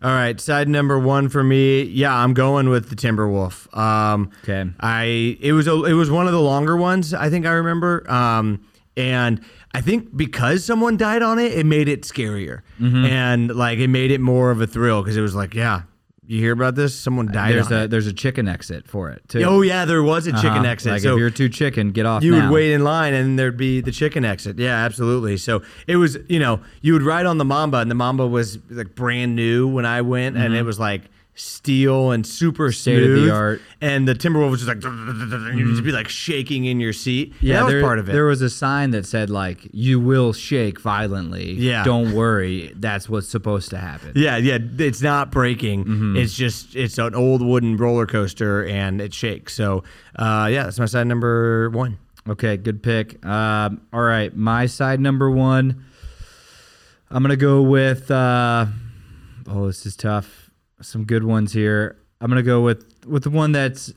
All right, side number one for me. Yeah, I'm going with the Timberwolf. Um, Okay. I it was a, it was one of the longer ones. I think I remember. Um, and I think because someone died on it, it made it scarier, Mm-hmm. and like it made it more of a thrill because it was like, yeah, you hear about this? Someone died there's a it. there's a chicken exit for it too Oh yeah, there was a chicken Uh-huh. exit. like so if you're too chicken get off you now. would wait in line and there'd be the chicken exit. Yeah, absolutely. So it was, you know, you would ride on the Mamba and the Mamba was like brand new when I went and it was like steel and super Mm-hmm. State of the art. And the Timberwolves was just like, and you'd just be like shaking in your seat. Yeah, that was there, part of it. There was a sign that said like "You will shake violently." Yeah. don't worry, that's what's supposed to happen. yeah, yeah, it's not breaking. Mm-hmm. It's just it's an old wooden roller coaster and it shakes. So, uh, yeah, that's my side number one. Okay, good pick. Um, all right, my side number one. I'm gonna go with. Uh, oh, this is tough. Some good ones here. I'm gonna go with with the one that's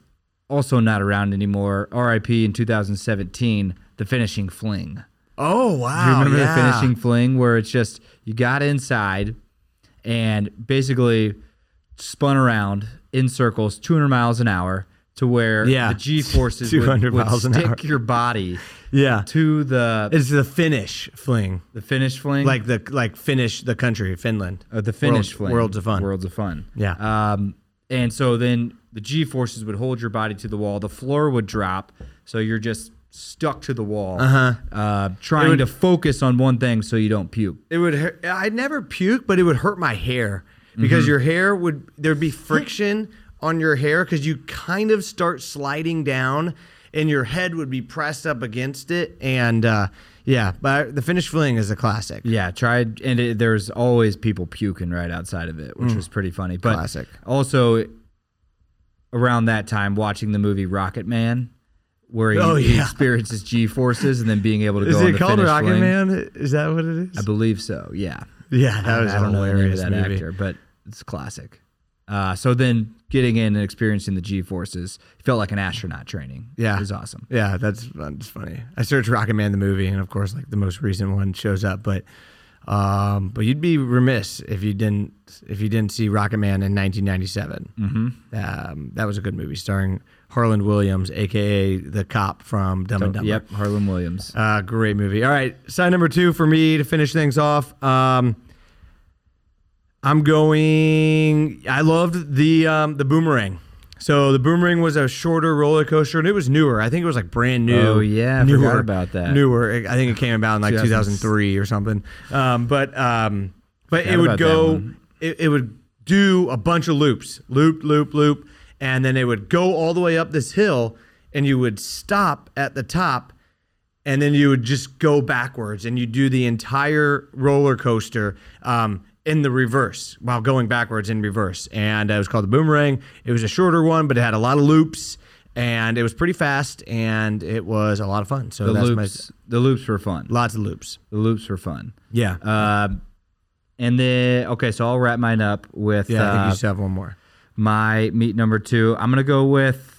also not around anymore. R.I.P. in 2017, the finishing fling. Oh wow! Do you remember yeah. the finishing fling where it's just you got inside and basically spun around in circles 200 miles an hour to where Yeah. the G forces would, 200 would stick your body Yeah, to the it's the Finnish fling. the Finnish fling, like the like finish the country Finland. uh, the Finnish World- fling, Worlds of Fun. Worlds of Fun. Yeah. Um, and so then the G forces would hold your body to the wall. The floor would drop, so you're just stuck to the wall, uh-huh. trying would- to focus on one thing so you don't puke. It would hurt. I'd never puke, but it would hurt my hair because your hair would there'd be friction on your hair because you kind of start sliding down and your head would be pressed up against it and uh, Yeah, but the Finnish fling is a classic. Yeah, tried, and it, there's always people puking right outside of it, which was pretty funny. But Mm. Classic. also, around that time, watching the movie Rocket Man, where he, Oh, he experiences G forces and then being able to Is go on it the called Rocket fling. Man? Is that what it is? I believe so. Yeah, yeah, that was I a don't know the name of hilarious that movie. actor, but it's classic. Uh, so then getting in and experiencing the G forces felt like an astronaut training. Yeah. it was awesome. Yeah, that's that's funny. I searched Rocket Man the movie, and of course, like the most recent one shows up. But um, but you'd be remiss if you didn't if you didn't see Rocket Man in 1997. Mm-hmm. Um, that was a good movie starring Harland Williams, aka the cop from Dumb and Dumber. Yep, Harland Williams. Uh, great movie. All right, side number two for me to finish things off. Um, I'm going. I loved the um, the boomerang. So the boomerang was a shorter roller coaster, and it was newer. I think it was like brand new. Oh, yeah, I forgot about that. Newer. I think it came about in like 2003 or something. Um, but um, but Forgot it would go. It, it would do a bunch of loops, loop, loop, loop, and then it would go all the way up this hill, and you would stop at the top and then you would just go backwards and you do the entire roller coaster um, in the reverse while going backwards in reverse. And it was called the Boomerang. It was a shorter one, but it had a lot of loops and it was pretty fast and it was a lot of fun. So The that's loops, the loops were fun. lots of loops. The loops were fun. Yeah. Uh, and then okay, so I'll wrap mine up with yeah, I think uh, you still have one more. my meat number two. I'm gonna go with.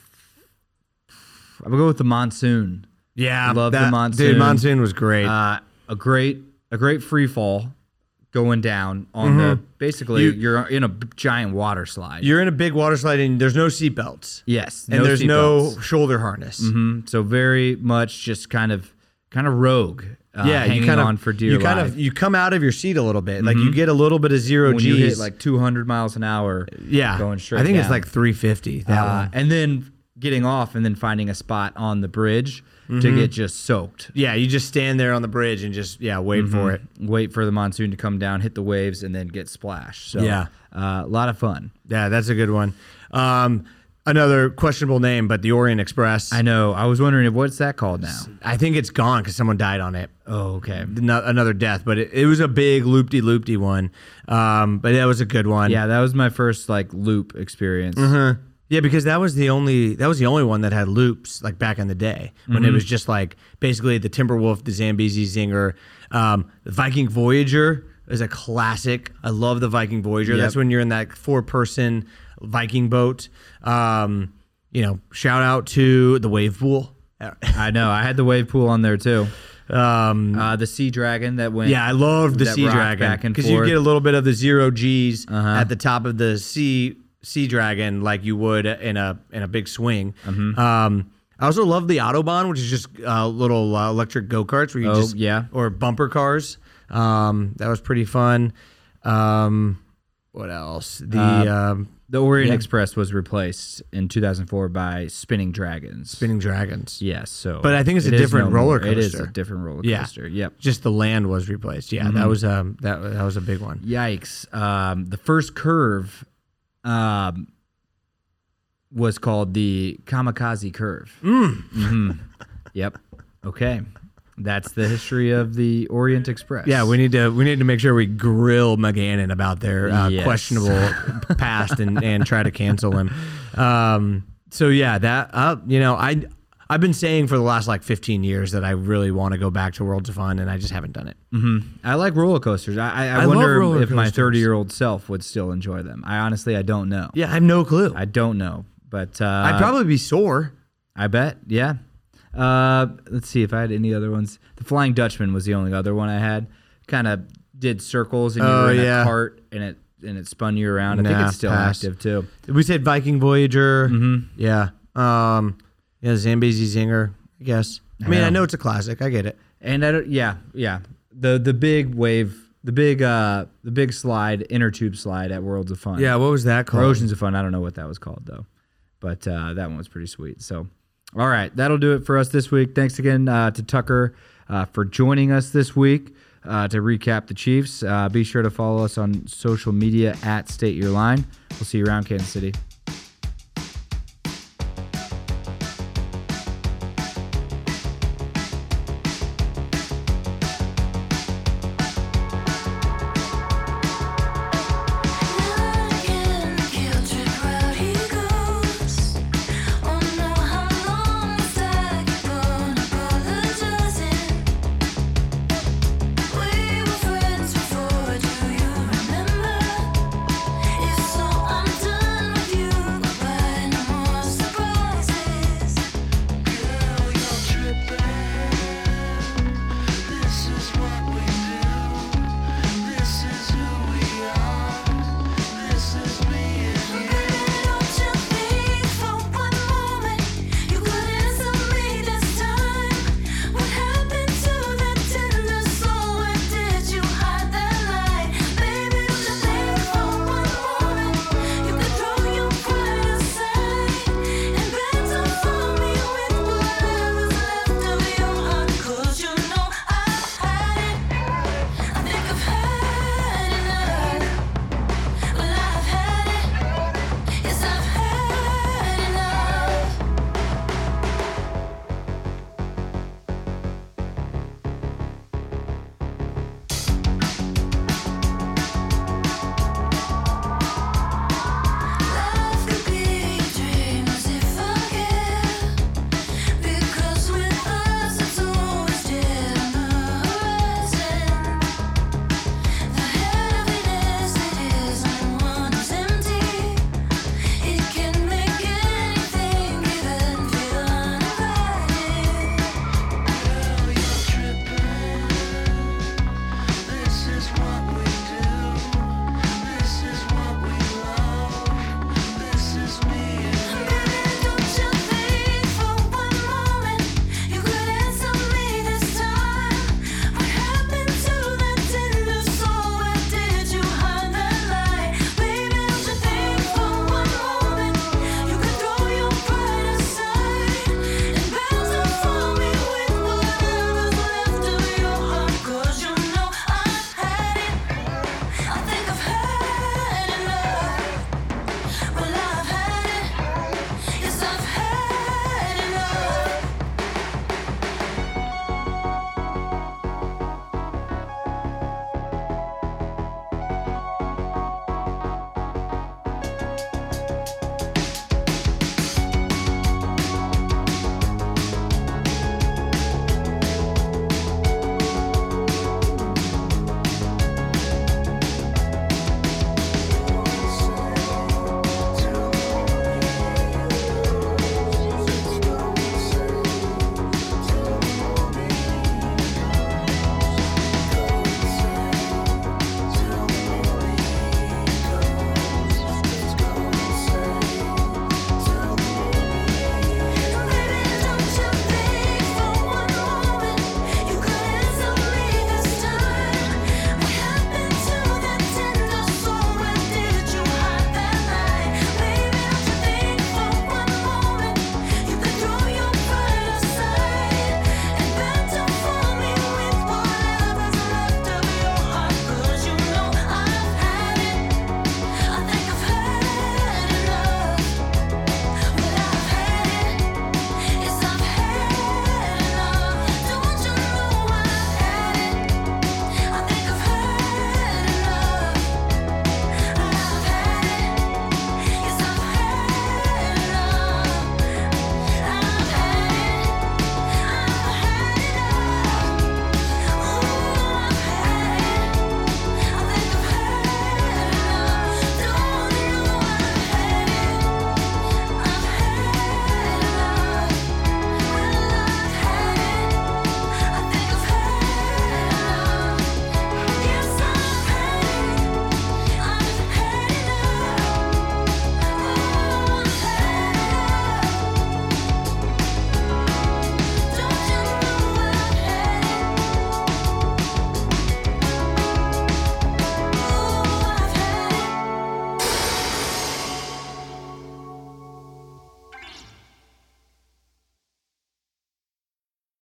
I'm gonna go with the monsoon. Yeah, love the that- Monsoon. Dude, Monsoon was great. Uh, a great, a great free fall going down on the. Basically, Mm-hmm. You- are in a giant water slide. You're in a big water slide and there's no seatbelts. yes, And there's no seatbelts. shoulder harness. Mhm. So very much just kind of, kind of rogue. Uh, Yeah, you kind of on for dear you kind life. of you come out of your seat a little bit, like you get a little bit of zero G. You hit like 200 miles an hour. yeah, going straight I think it's like 350. That Uh, one. and then getting off and then finding a spot on the bridge Mm-hmm. to get just soaked. Yeah, you just stand there on the bridge and just yeah wait for it. Wait for the monsoon to come down, hit the waves, and then get splashed. So Yeah. uh, a lot of fun. Yeah, that's a good one. Um, another questionable name, but the Orient Express. I know. I was wondering what's that called now. I think it's gone because someone died on it. Oh, okay. No- Another death, but it, it was a big loopty loopty one. Um, but that was a good one. Yeah, that was my first like loop experience. Uh-huh. Yeah, because that was the only that was the only one that had loops like back in the day when Mm-hmm. it was just like basically the Timberwolf, the Zambezi Zinger, um, the Viking Voyager is a classic. I love the Viking Voyager. Yep. That's when you're in that four person Viking boat. Um, you know, shout out to the wave pool. I know. I had the wave pool on there too. Um, Uh, the sea dragon that went. yeah, I love the Sea Dragon back and because you get a little bit of the zero G's Uh-huh. at the top of the sea Sea Dragon like you would in a in a big swing. Mm-hmm. Um, I also love the Autobahn, which is just uh, little uh, electric go karts where you Oh, just yeah. or bumper cars. Um, that was pretty fun. Um, what else? The Uh, um, The Orient Yeah. Express was replaced in 2004 by Spinning Dragons. Spinning Dragons. Yes. So, But I think it's a different no roller It is a coaster. different roller coaster. Yeah. Yep. Just the land was replaced. Yeah, Mm-hmm. that was um that that was a big one. Yikes. Um, the first curve um, was called the Kamikaze Curve. Mm. Mhm. Yep. Okay. That's the history of the Orient Express. Yeah, we need to we need to make sure we grill McGannon about their uh, Yes. questionable past and, and try to cancel him. Um, so yeah, that uh, you know I I've been saying for the last like 15 years that I really want to go back to Worlds of Fun and I just haven't done it. I like roller coasters. I, I, I, wonder if my 30 year old self would still enjoy them. I honestly, I don't know. Yeah, I have no clue. I don't know. But uh, I'd probably be sore. I bet. Yeah. Uh, let's see if I had any other ones. The Flying Dutchman was the only other one I had. Kind of did circles and you Oh, were in yeah. a cart and it and it spun you around. I think it's still pass. active too. We said Viking Voyager. Mm-hmm. Yeah. Um, yeah, Zambezi Zinger. I guess. I mean, know. I know it's a classic. I get it. And I don't, yeah, yeah. The the big wave, the big uh the big slide, inner tube slide at Worlds of Fun. Yeah. What was that Or called? Oceans of Fun. I don't know what that was called though, but uh, that one was pretty sweet. So, all right, that'll do it for us this week. Thanks again uh, to Tucker uh, for joining us this week uh, to recap the Chiefs. Uh, be sure to follow us on social media at State Your Line. We'll see you around Kansas City.